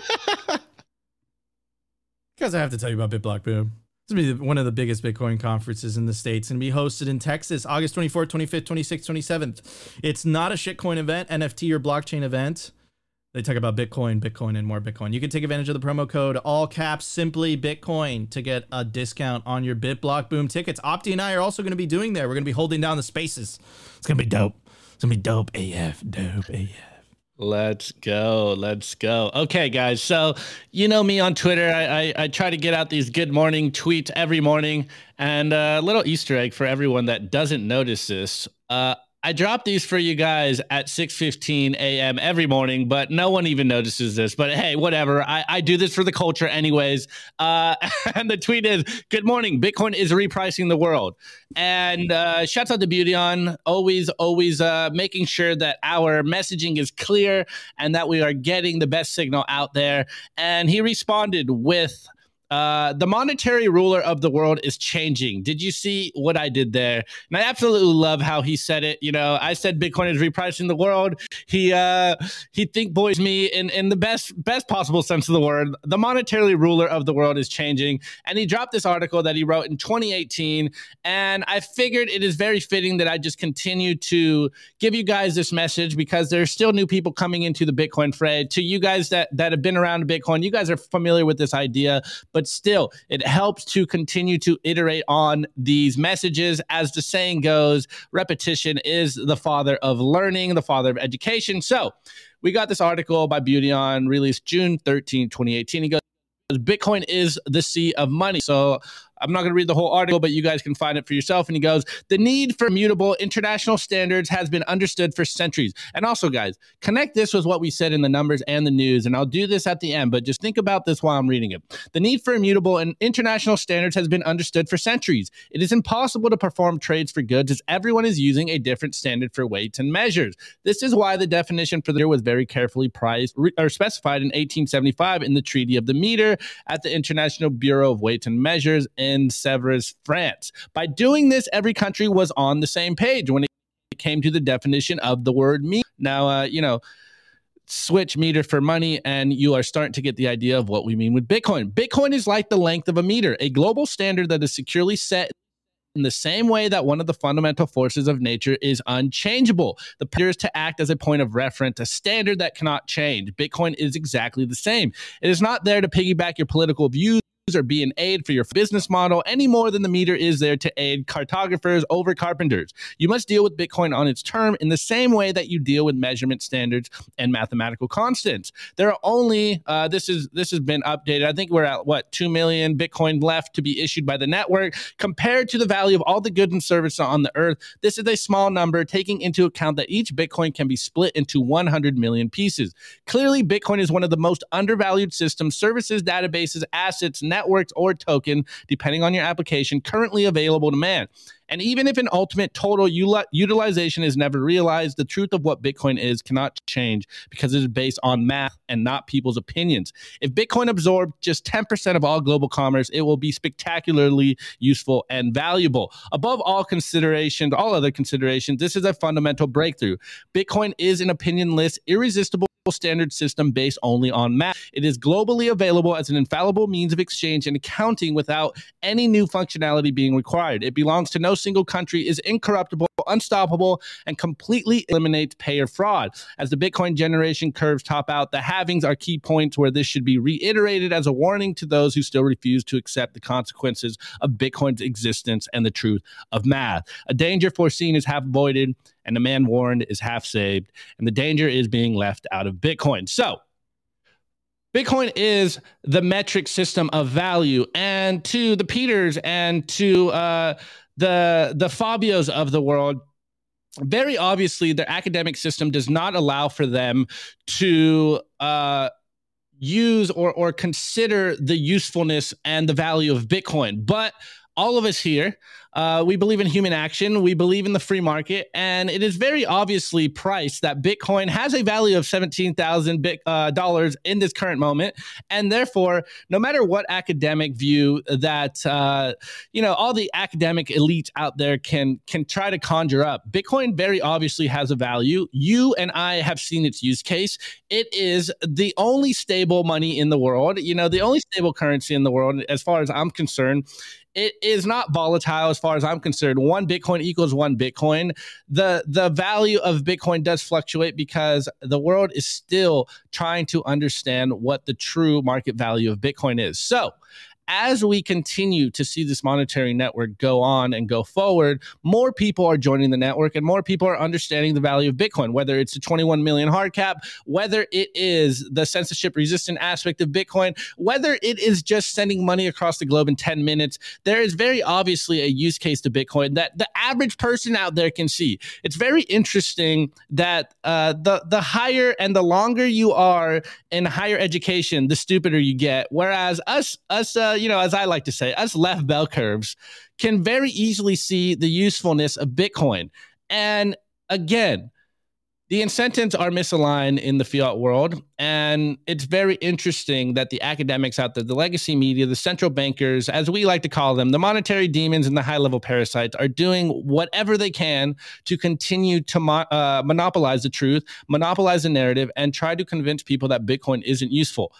[SPEAKER 1] Because I have to tell you about BitBlock Boom. This will be one of the biggest Bitcoin conferences in the States and be hosted in Texas, August 24th, 25th, 26th, 27th. It's not a shitcoin event, NFT or blockchain event. They talk about Bitcoin, Bitcoin, and more Bitcoin. You can take advantage of the promo code all caps simply Bitcoin to get a discount on your BitBlock Boom tickets. Opti and I are also going to be doing there. We're going to be holding down the spaces. It's going to be dope. It's going to be dope AF, dope AF.
[SPEAKER 2] Let's go. Let's go. Okay, guys. So, you know me on Twitter. I, I, I try to get out these good morning tweets every morning. And a little Easter egg for everyone that doesn't notice this. Uh, I drop these for you guys at 6:15 a.m. every morning, but no one even notices this. But hey, whatever. I, I do this for the culture, anyways. Uh, and the tweet is: Good morning. Bitcoin is repricing the world. And uh, shouts out to Beautyon, always, always uh, making sure that our messaging is clear and that we are getting the best signal out there. And he responded with uh, the monetary ruler of the world is changing. Did you see what I did there? And I absolutely love how he said it. You know, I said Bitcoin is repricing the world. He uh, he think boys me in in the best best possible sense of the word. The monetary ruler of the world is changing, and he dropped this article that he wrote in 2018. And I figured it is very fitting that I just continue to give you guys this message because there's still new people coming into the Bitcoin fray. To you guys that that have been around Bitcoin, you guys are familiar with this idea but still, it helps to continue to iterate on these messages. As the saying goes, repetition is the father of learning, the father of education. So, we got this article by Beautyon released June 13, 2018. He goes, Bitcoin is the sea of money. So I'm not going to read the whole article, but you guys can find it for yourself. And he goes, The need for mutable international standards has been understood for centuries. And also, guys, connect this with what we said in the numbers and the news. And I'll do this at the end, but just think about this while I'm reading it. The need for immutable and international standards has been understood for centuries. It is impossible to perform trades for goods as everyone is using a different standard for weights and measures. This is why the definition for the was very carefully priced or specified in 1875 in the Treaty of the Meter at the International Bureau of Weights and Measures Sèvres, France. By doing this, every country was on the same page when it came to the definition of the word me. Now, uh, you know, switch meter for money and you are starting to get the idea of what we mean with Bitcoin. Bitcoin is like the length of a meter, a global standard that is securely set in the same way that one of the fundamental forces of nature is unchangeable. The meter is to act as a point of reference, a standard that cannot change. Bitcoin is exactly the same. It is not there to piggyback your political views or be an aid for your business model any more than the meter is there to aid cartographers over carpenters. You must deal with Bitcoin on its term in the same way that you deal with measurement standards and mathematical constants. There are only uh, this is this has been updated. I think we're at what two million Bitcoin left to be issued by the network compared to the value of all the goods and services on the earth. This is a small number, taking into account that each Bitcoin can be split into 100 million pieces. Clearly, Bitcoin is one of the most undervalued systems, services, databases, assets networks, or token, depending on your application, currently available to man. And even if an ultimate total utilization is never realized, the truth of what Bitcoin is cannot change because it is based on math and not people's opinions. If Bitcoin absorbed just 10% of all global commerce, it will be spectacularly useful and valuable. Above all considerations, all other considerations, this is a fundamental breakthrough. Bitcoin is an opinionless, irresistible standard system based only on math. It is globally available as an infallible means of exchange and accounting without any new functionality being required. It belongs to no single country, is incorruptible, unstoppable, and completely eliminates payer fraud. As the Bitcoin generation curves top out, the halvings are key points where this should be reiterated as a warning to those who still refuse to accept the consequences of Bitcoin's existence and the truth of math. A danger foreseen is half avoided and the man warned is half saved, and the danger is being left out of Bitcoin. So, Bitcoin is the metric system of value, and to the Peters and to uh, the the Fabios of the world, very obviously, their academic system does not allow for them to uh, use or or consider the usefulness and the value of Bitcoin, but all of us here uh, we believe in human action. We believe in the free market, and it is very obviously priced that Bitcoin has a value of seventeen thousand uh, dollars in this current moment, and therefore, no matter what academic view that uh, you know all the academic elites out there can can try to conjure up, Bitcoin very obviously has a value. You and I have seen its use case. It is the only stable money in the world. You know, the only stable currency in the world, as far as I'm concerned it is not volatile as far as I'm concerned. One Bitcoin equals one Bitcoin. The the value of Bitcoin does fluctuate because the world is still trying to understand what the true market value of Bitcoin is. So as we continue to see this monetary network go on and go forward, more people are joining the network and more people are understanding the value of Bitcoin, whether it's the 21 million hard cap, whether it is the censorship resistant aspect of Bitcoin, whether it is just sending money across the globe in 10 minutes. There is very obviously a use case to Bitcoin that the average person out there can see. It's very interesting that uh, the, the higher and the longer you are in higher education, the stupider you get. Whereas us, us, uh, you know, as I like to say, us left bell curves can very easily see the usefulness of Bitcoin. And again, the incentives are misaligned in the fiat world. And it's very interesting that the academics out there, the legacy media, the central bankers, as we like to call them, the monetary demons and the high level parasites, are doing whatever they can to continue to mo- uh, monopolize the truth, monopolize the narrative, and try to convince people that Bitcoin isn't useful.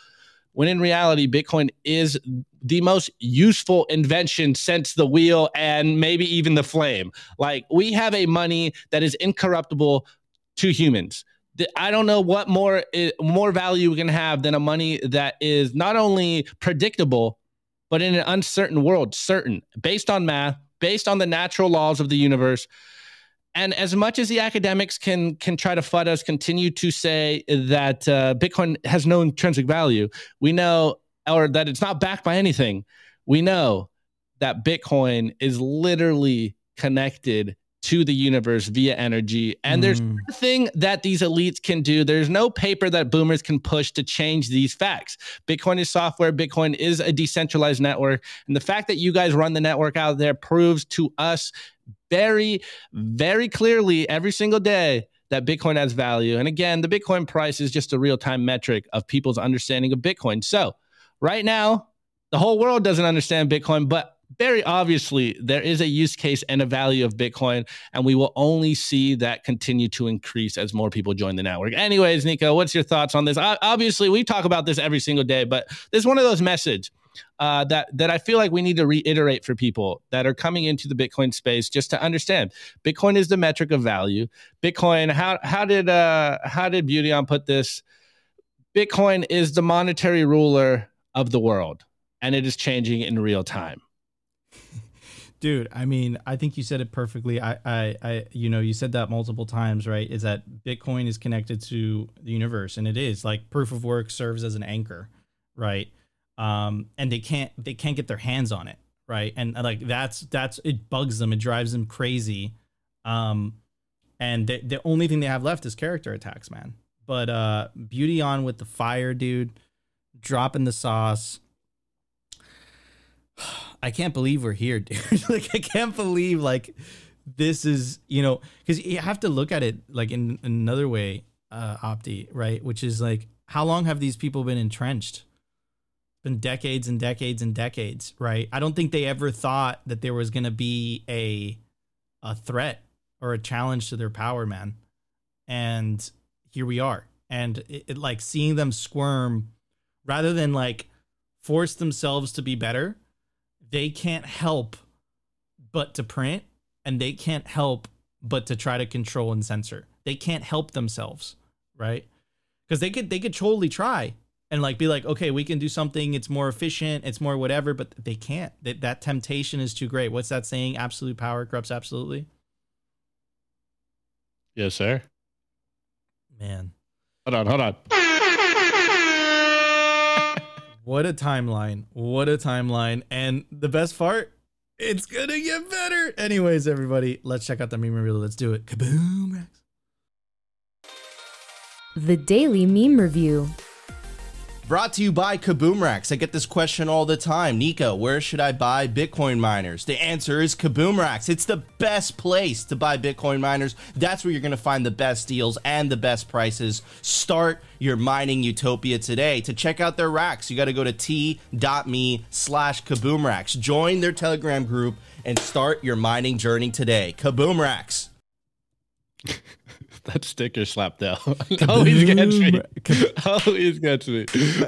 [SPEAKER 2] When in reality, Bitcoin is the most useful invention since the wheel and maybe even the flame. Like, we have a money that is incorruptible to humans. I don't know what more eh, more value we can have than a money that is not only predictable, but in an uncertain world, certain, based on math, based on the natural laws of the universe. And as much as the academics can can try to fud us, continue to say that uh, Bitcoin has no intrinsic value, we know, or that it's not backed by anything. We know that Bitcoin is literally connected to the universe via energy. And mm. there's nothing that these elites can do. There's no paper that boomers can push to change these facts. Bitcoin is software, Bitcoin is a decentralized network. And the fact that you guys run the network out there proves to us very, very clearly every single day that Bitcoin has value. And again, the Bitcoin price is just a real time metric of people's understanding of Bitcoin. So, right now, the whole world doesn't understand Bitcoin, but very obviously there is a use case and a value of Bitcoin, and we will only see that continue to increase as more people join the network. Anyways, Nico, what's your thoughts on this? Obviously, we talk about this every single day, but this is one of those messages uh, that that I feel like we need to reiterate for people that are coming into the Bitcoin space just to understand. Bitcoin is the metric of value. Bitcoin, how how did uh, how did Beautyon put this? Bitcoin is the monetary ruler of the world, and it is changing in real time
[SPEAKER 1] dude i mean i think you said it perfectly. I, I i you know you said that multiple times right is that bitcoin is connected to the universe and it is. Like proof of work serves as an anchor right? Um and they can't they can't get their hands on it right? And like that's that's it bugs them. It drives them crazy. Um and the, the only thing they have left is character attacks man. But uh Beautyon with the fire dude. Dropping the sauce I can't believe we're here, dude. like I can't believe like this is, you know, cuz you have to look at it like in, another way, uh Opti, right? Which is like how long have these people been entrenched? Been decades and decades and decades, right? I don't think they ever thought that there was to be a a threat or a challenge to their power, man. And here we are. And it, it like seeing them squirm rather than like force themselves to be better they can't help but to print and they can't help but to try to control and censor. They can't help themselves, right? Because they could they could totally try and like be like, okay, we can do something. It's more efficient. It's more whatever, but they can't. That that temptation is too great. What's that saying? Absolute power corrupts absolutely.
[SPEAKER 2] Yes, sir.
[SPEAKER 1] Man.
[SPEAKER 2] Hold on, hold on.
[SPEAKER 1] What a timeline. What a timeline. And the best part, it's to get better. Anyways, everybody, let's check out the meme review. Let's do it. Kaboom.
[SPEAKER 3] The Daily Meme Review.
[SPEAKER 6] Brought to you by Kaboom Racks. I get this question all the time. Nico, where should I buy Bitcoin miners? The answer is Kaboom Racks. It's the best place to buy Bitcoin miners. That's where you're going to find the best deals and the best prices. Start your mining utopia today. To check out their racks, you got to go to t.me slash Kaboom Racks. Join their Telegram group and start your mining journey today. Kaboom Racks.
[SPEAKER 2] that sticker slap though always gets me. Always gets me.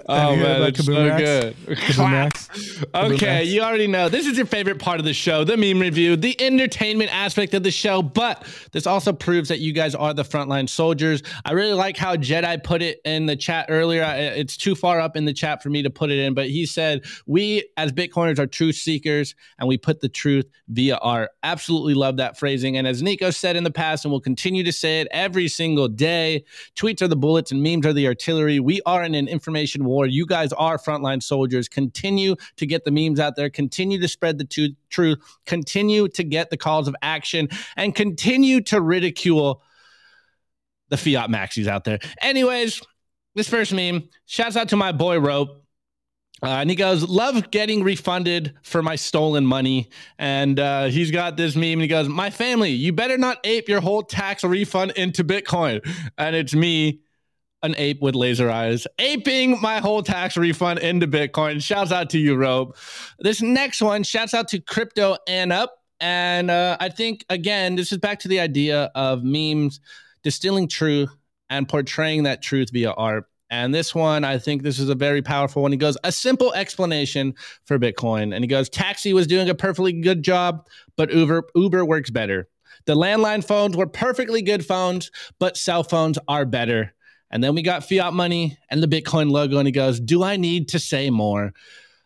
[SPEAKER 2] Oh man, it's so
[SPEAKER 1] Racks?
[SPEAKER 2] good.
[SPEAKER 1] Kaboom
[SPEAKER 2] Okay, you already know this is your favorite part of the show, the meme review, the entertainment aspect of the show. But this also proves that you guys are the frontline soldiers. I really like how Jedi put it in the chat earlier. It's too far up in the chat for me to put it in, but he said, We as Bitcoiners are truth seekers and we put the truth via art. Absolutely love that phrasing. And as Nico said in the past, and will continue to say it every single day, tweets are the bullets and memes are the artillery. We are in an information war. You guys are frontline soldiers. Continue to get the memes out there, continue to spread the tu- truth, continue to get the calls of action, and continue to ridicule the fiat maxis out there. Anyways, this first meme, shouts out to my boy Rope. Uh, and he goes, Love getting refunded for my stolen money. And uh, he's got this meme and he goes, My family, you better not ape your whole tax refund into Bitcoin. And it's me, an ape with laser eyes, aping my whole tax refund into Bitcoin. Shouts out to you, Rope. This next one, shouts out to Crypto and Up. And uh, I think, again, this is back to the idea of memes distilling truth and portraying that truth via art. And this one, I think this is a very powerful one. He goes, a simple explanation for Bitcoin. And he goes, Taxi was doing a perfectly good job, but Uber, Uber works better. The landline phones were perfectly good phones, but cell phones are better. And then we got fiat money and the Bitcoin logo. And he goes, Do I need to say more?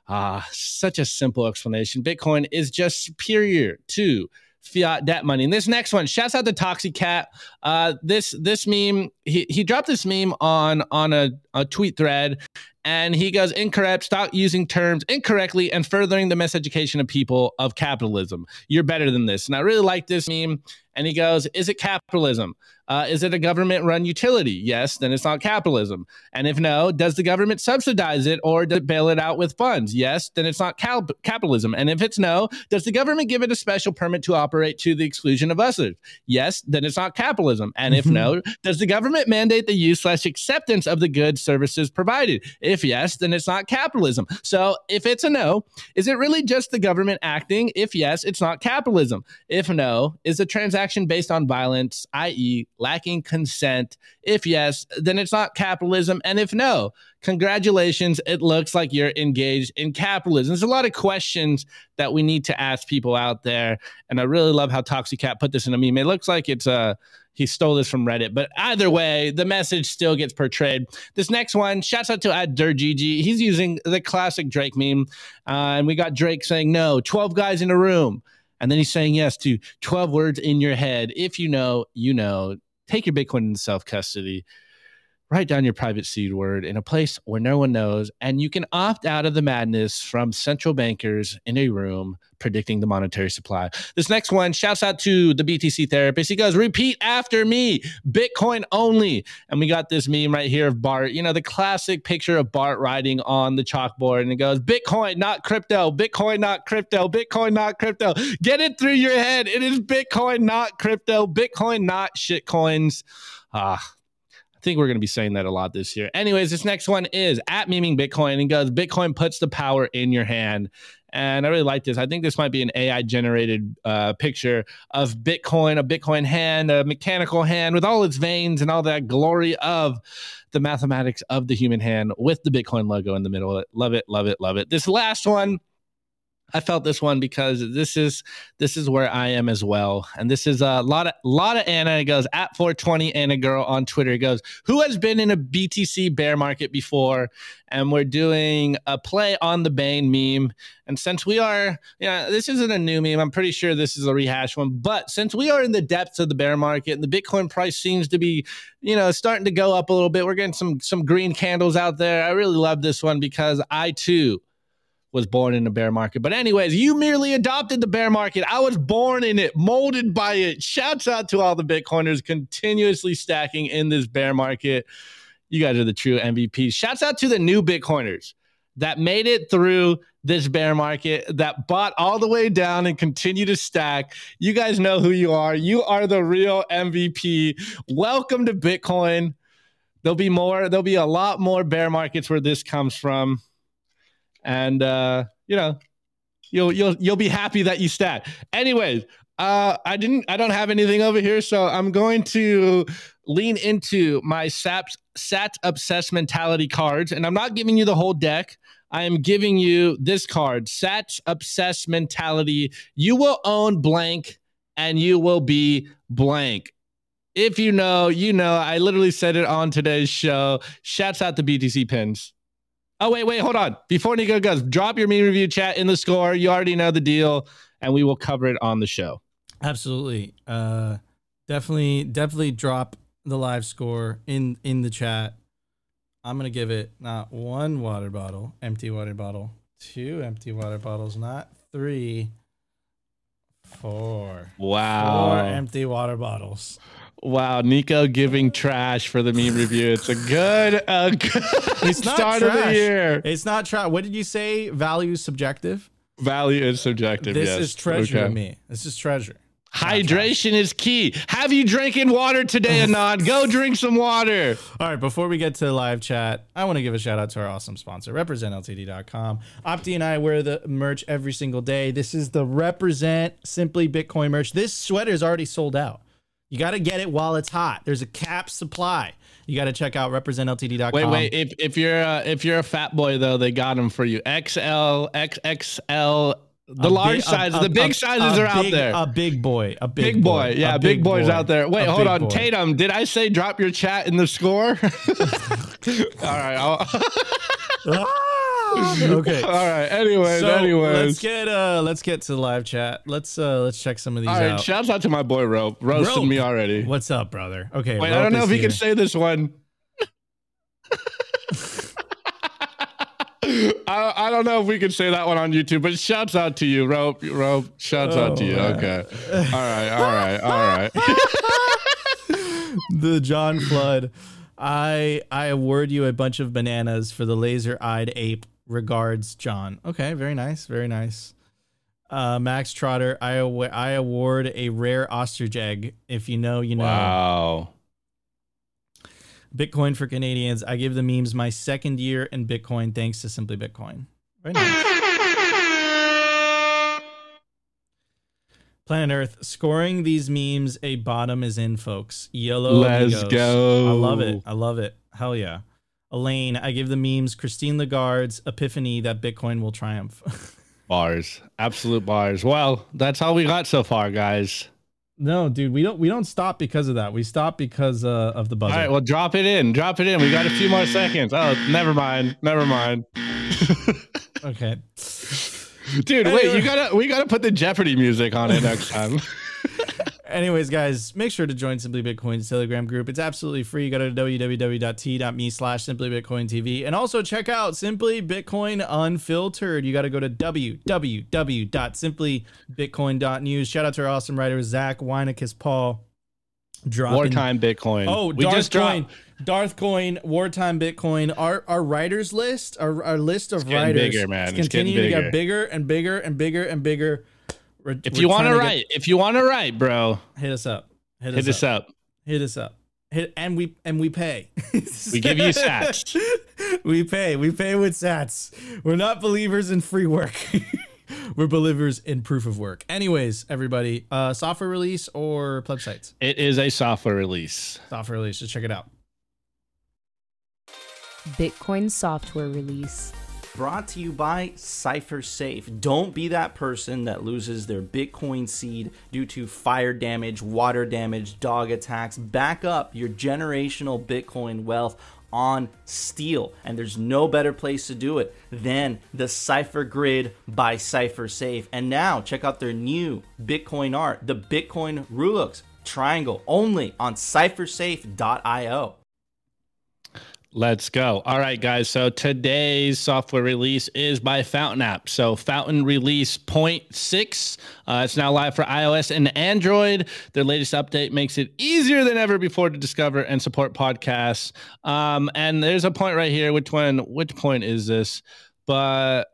[SPEAKER 2] Ah, such a simple explanation. Bitcoin is just superior to fiat debt money. And this next one, shouts out to Toxicat. Uh, this this meme, he, he dropped this meme on on a, a tweet thread, and he goes incorrect. Stop using terms incorrectly and furthering the miseducation of people of capitalism. You're better than this. And I really like this meme. And he goes, "Is it capitalism? Uh, is it a government-run utility? Yes, then it's not capitalism. And if no, does the government subsidize it or does it bail it out with funds? Yes, then it's not cal- capitalism. And if it's no, does the government give it a special permit to operate to the exclusion of others? Yes, then it's not capitalism. And if no, does the government mandate the use slash acceptance of the goods services provided? If yes, then it's not capitalism. So if it's a no, is it really just the government acting? If yes, it's not capitalism. If no, is the transaction based on violence, i.e., lacking consent? If yes, then it's not capitalism. And if no, congratulations, it looks like you're engaged in capitalism. There's a lot of questions that we need to ask people out there. And I really love how Toxicat put this in a meme. It looks like it's a he stole this from Reddit, but either way, the message still gets portrayed. This next one, shouts out to at DirGG. He's using the classic Drake meme, uh, and we got Drake saying no, 12 guys in a room, and then he's saying yes to 12 words in your head. If you know, you know. Take your Bitcoin into self custody. Write down your private seed word in a place where no one knows, and you can opt out of the madness from central bankers in a room predicting the monetary supply. This next one shouts out to the BTC therapist. He goes, Repeat after me, Bitcoin only. And we got this meme right here of Bart, you know, the classic picture of Bart writing on the chalkboard, and it goes, Bitcoin, not crypto, Bitcoin, not crypto, Bitcoin, not crypto. Get it through your head. It is Bitcoin, not crypto, Bitcoin, not shitcoins. Ah, think we're going to be saying that a lot this year. Anyways, this next one is at memeing Bitcoin and goes, Bitcoin puts the power in your hand. And I really like this. I think this might be an AI generated uh, picture of Bitcoin, a Bitcoin hand, a mechanical hand with all its veins and all that glory of the mathematics of the human hand with the Bitcoin logo in the middle. Love it, love it, love it. This last one, I felt this one because this is this is where I am as well, and this is a lot of lot of Anna. It goes at 420 Anna girl on Twitter. It goes, who has been in a BTC bear market before? And we're doing a play on the Bane meme. And since we are, yeah, this isn't a new meme. I'm pretty sure this is a rehash one. But since we are in the depths of the bear market and the Bitcoin price seems to be, you know, starting to go up a little bit, we're getting some some green candles out there. I really love this one because I too was born in the bear market. But anyways, you merely adopted the bear market. I was born in it, molded by it. Shouts out to all the Bitcoiners continuously stacking in this bear market. You guys are the true MVPs. Shouts out to the new Bitcoiners that made it through this bear market, that bought all the way down and continue to stack. You guys know who you are. You are the real MVP. Welcome to Bitcoin. There'll be more, there'll be a lot more bear markets where this comes from and uh, you know, you'll you'll you'll be happy that you stat. Anyways, Uh, I didn't. I don't have anything over here, so I'm going to lean into my SAP SAT obsessed mentality cards, and I'm not giving you the whole deck. I am giving you this card, SAT obsessed mentality. You will own blank, and you will be blank. If you know, you know. I literally said it on today's show. Shouts out the BTC pins. Oh wait, wait, hold on. Before Nico goes, drop your meme review chat in the score. You already know the deal, and we will cover it on the show.
[SPEAKER 1] Absolutely. Uh definitely definitely drop the live score in in the chat. I'm going to give it not one water bottle, empty water bottle, two empty water bottles, not three, four.
[SPEAKER 2] Wow.
[SPEAKER 1] Four empty water bottles.
[SPEAKER 2] Wow, Nico giving trash for the meme review. It's a good, a good
[SPEAKER 1] It's not
[SPEAKER 2] start of the
[SPEAKER 1] trash.
[SPEAKER 2] year.
[SPEAKER 1] It's not trash. What did you say? Value subjective.
[SPEAKER 2] Value is subjective.
[SPEAKER 1] This
[SPEAKER 2] yes.
[SPEAKER 1] is treasure
[SPEAKER 2] Okay.
[SPEAKER 1] to me. This is treasure.
[SPEAKER 2] Hydration is key. Have you drinking water today, Anand? Go drink some water.
[SPEAKER 1] All right, before we get to the live chat, I want to give a shout out to our awesome sponsor, representltd.com. Opti and I wear the merch every single day. This is the Represent Simply Bitcoin merch. This sweater is already sold out. You got to get it while it's hot. There's a cap supply. You got to check out representltd.com.
[SPEAKER 2] Wait, wait. If if you're uh, if you're a fat boy though, they got them for you. XL, XXL. The
[SPEAKER 1] A
[SPEAKER 2] large
[SPEAKER 1] big-
[SPEAKER 2] sizes,
[SPEAKER 1] a-
[SPEAKER 2] the big
[SPEAKER 1] a-
[SPEAKER 2] sizes are out
[SPEAKER 1] big-
[SPEAKER 2] there.
[SPEAKER 1] A big boy. A big,
[SPEAKER 2] Big boy,
[SPEAKER 1] A
[SPEAKER 2] yeah, big, boys
[SPEAKER 1] boy.
[SPEAKER 2] out there. Wait, hold on,
[SPEAKER 1] boy.
[SPEAKER 2] Tatum. Did I say drop your chat in the score? All right,
[SPEAKER 1] Ah! okay.
[SPEAKER 2] all right. Anyways,
[SPEAKER 1] So
[SPEAKER 2] anyways.
[SPEAKER 1] let's get uh let's get to the live chat. Let's uh let's check some of these
[SPEAKER 2] all right,
[SPEAKER 1] out.
[SPEAKER 2] shouts out to my boy Rope. Roasted
[SPEAKER 1] Rope.
[SPEAKER 2] me already.
[SPEAKER 1] What's up, brother? Okay.
[SPEAKER 2] Wait, I don't know if he
[SPEAKER 1] here.
[SPEAKER 2] can say this one. I, I don't know if we can say that one on YouTube, but shouts out to you, Rope. Rope, shouts out to you.
[SPEAKER 1] Oh, man.
[SPEAKER 2] Okay. All right, all right, all right.
[SPEAKER 1] the John Flood. I I award you a bunch of bananas for the laser-eyed ape. Regards, John. Okay, very nice, very nice. Uh, Max Trotter, I awa- I award a rare ostrich egg. If you know, you know.
[SPEAKER 2] Wow.
[SPEAKER 1] Bitcoin for Canadians. I give the memes my second year in Bitcoin thanks to Simply Bitcoin. Very nice. Planet Earth scoring these memes. A bottom is in, folks. Yellow.
[SPEAKER 2] Let's
[SPEAKER 1] amigos.
[SPEAKER 2] go.
[SPEAKER 1] I love it. I love it. Hell yeah. Elaine, I give the memes. Christine Lagarde's epiphany that Bitcoin will triumph.
[SPEAKER 2] Bars. Absolute bars. Well, that's all we got so far, guys.
[SPEAKER 1] no, dude, we don't we don't stop because of that. We stop because uh, of the buzzer.
[SPEAKER 2] All right, well, drop it in. Drop it in. We got a few more seconds. Oh, never mind. Never mind.
[SPEAKER 1] okay.
[SPEAKER 2] Dude, wait, you gotta we gotta put the Jeopardy music on it next time.
[SPEAKER 1] Anyways, guys, make sure to join Simply Bitcoin's Telegram group. It's absolutely free. You go to www.t.me slash Simply Bitcoin TV. And also check out Simply Bitcoin Unfiltered. You got to go to www.simplybitcoin.news. Shout out to our awesome writers, Zach, Weinekus, Paul. Dropping-
[SPEAKER 2] Wartime Bitcoin.
[SPEAKER 1] Oh,
[SPEAKER 2] we
[SPEAKER 1] Darth
[SPEAKER 2] just
[SPEAKER 1] Coin,
[SPEAKER 2] dropped.
[SPEAKER 1] Darth Coin, Wartime Bitcoin. Our our writers list, our, our list of
[SPEAKER 2] getting
[SPEAKER 1] writers,
[SPEAKER 2] bigger, man. It's getting
[SPEAKER 1] continuing to get bigger and bigger and bigger and bigger. We're-
[SPEAKER 2] If
[SPEAKER 1] we're
[SPEAKER 2] you want to
[SPEAKER 1] trying get-
[SPEAKER 2] write, if you want to write, bro,
[SPEAKER 1] hit us up. Hit,
[SPEAKER 2] hit us up.
[SPEAKER 1] Hit us up. Hit and we and we pay.
[SPEAKER 2] We give you sats.
[SPEAKER 1] we pay. We pay with sats. We're not believers in free work. We're believers in proof of work. Anyways, everybody, uh, software release or plebiscites?
[SPEAKER 2] It is a software release.
[SPEAKER 1] Software release. Just check it out.
[SPEAKER 3] Bitcoin software release.
[SPEAKER 6] Brought to you by Cypher Safe. Don't be that person that loses their Bitcoin seed due to fire damage, water damage, dog attacks. Back up your generational Bitcoin wealth on steel. And there's no better place to do it than the Cypher Grid by Cypher Safe. And now check out their new Bitcoin art, the Bitcoin Rulux triangle, only on cyphersafe.io.
[SPEAKER 2] Let's go. All right, guys. So today's software release is by Fountain App. So Fountain release 0.6. Uh, it's now live for iOS and Android. Their latest update makes it easier than ever before to discover and support podcasts. Um, and there's a point right here. Which one? Which point is this? But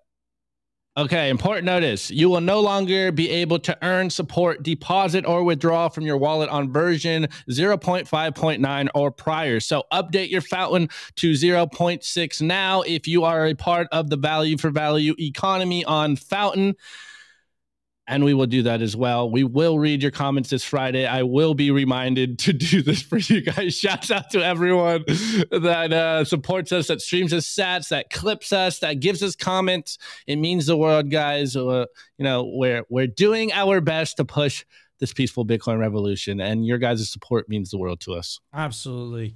[SPEAKER 2] Okay, important notice. You will no longer be able to earn support, deposit, or withdraw from your wallet on version 0.5.9 or prior. So update your fountain to 0.6 now if you are a part of the value for value economy on Fountain. And we will do that as well. We will read your comments this Friday. I will be reminded to do this for you guys. Shouts out to everyone that uh, supports us, that streams us sats, that clips us, that gives us comments. It means the world, guys. Uh, you know, we're we're doing our best to push this peaceful Bitcoin revolution. And your guys' support means the world to us.
[SPEAKER 1] Absolutely.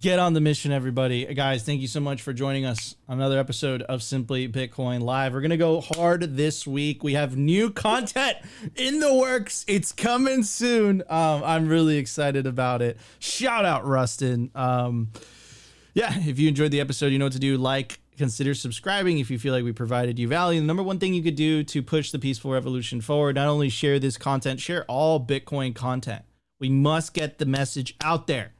[SPEAKER 1] Get on the mission, everybody. Guys, thank you so much for joining us another episode of Simply Bitcoin Live. We're going to go hard this week. We have new content in the works. It's coming soon. Um, I'm really excited about it. Shout out, Rustin. Um, yeah, if you enjoyed the episode, you know what to do. Like, consider subscribing if you feel like we provided you value. The number one thing you could do to push the peaceful revolution forward, not only share this content, share all Bitcoin content. We must get the message out there.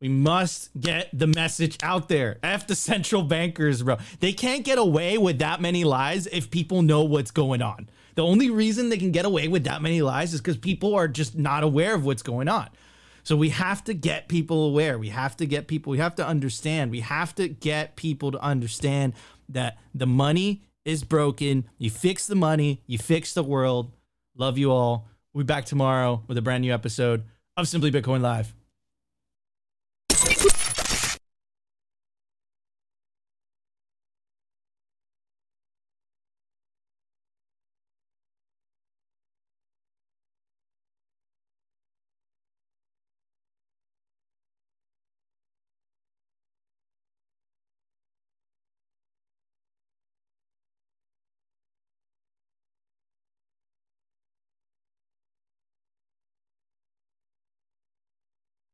[SPEAKER 1] We must get the message out there. F the central bankers, bro. They can't get away with that many lies if people know what's going on. The only reason they can get away with that many lies is because people are just not aware of what's going on. So we have to get people aware. We have to get people, we have to understand. We have to get people to understand that the money is broken. You fix the money, you fix the world. Love you all. We'll be back tomorrow with a brand new episode of Simply Bitcoin Live.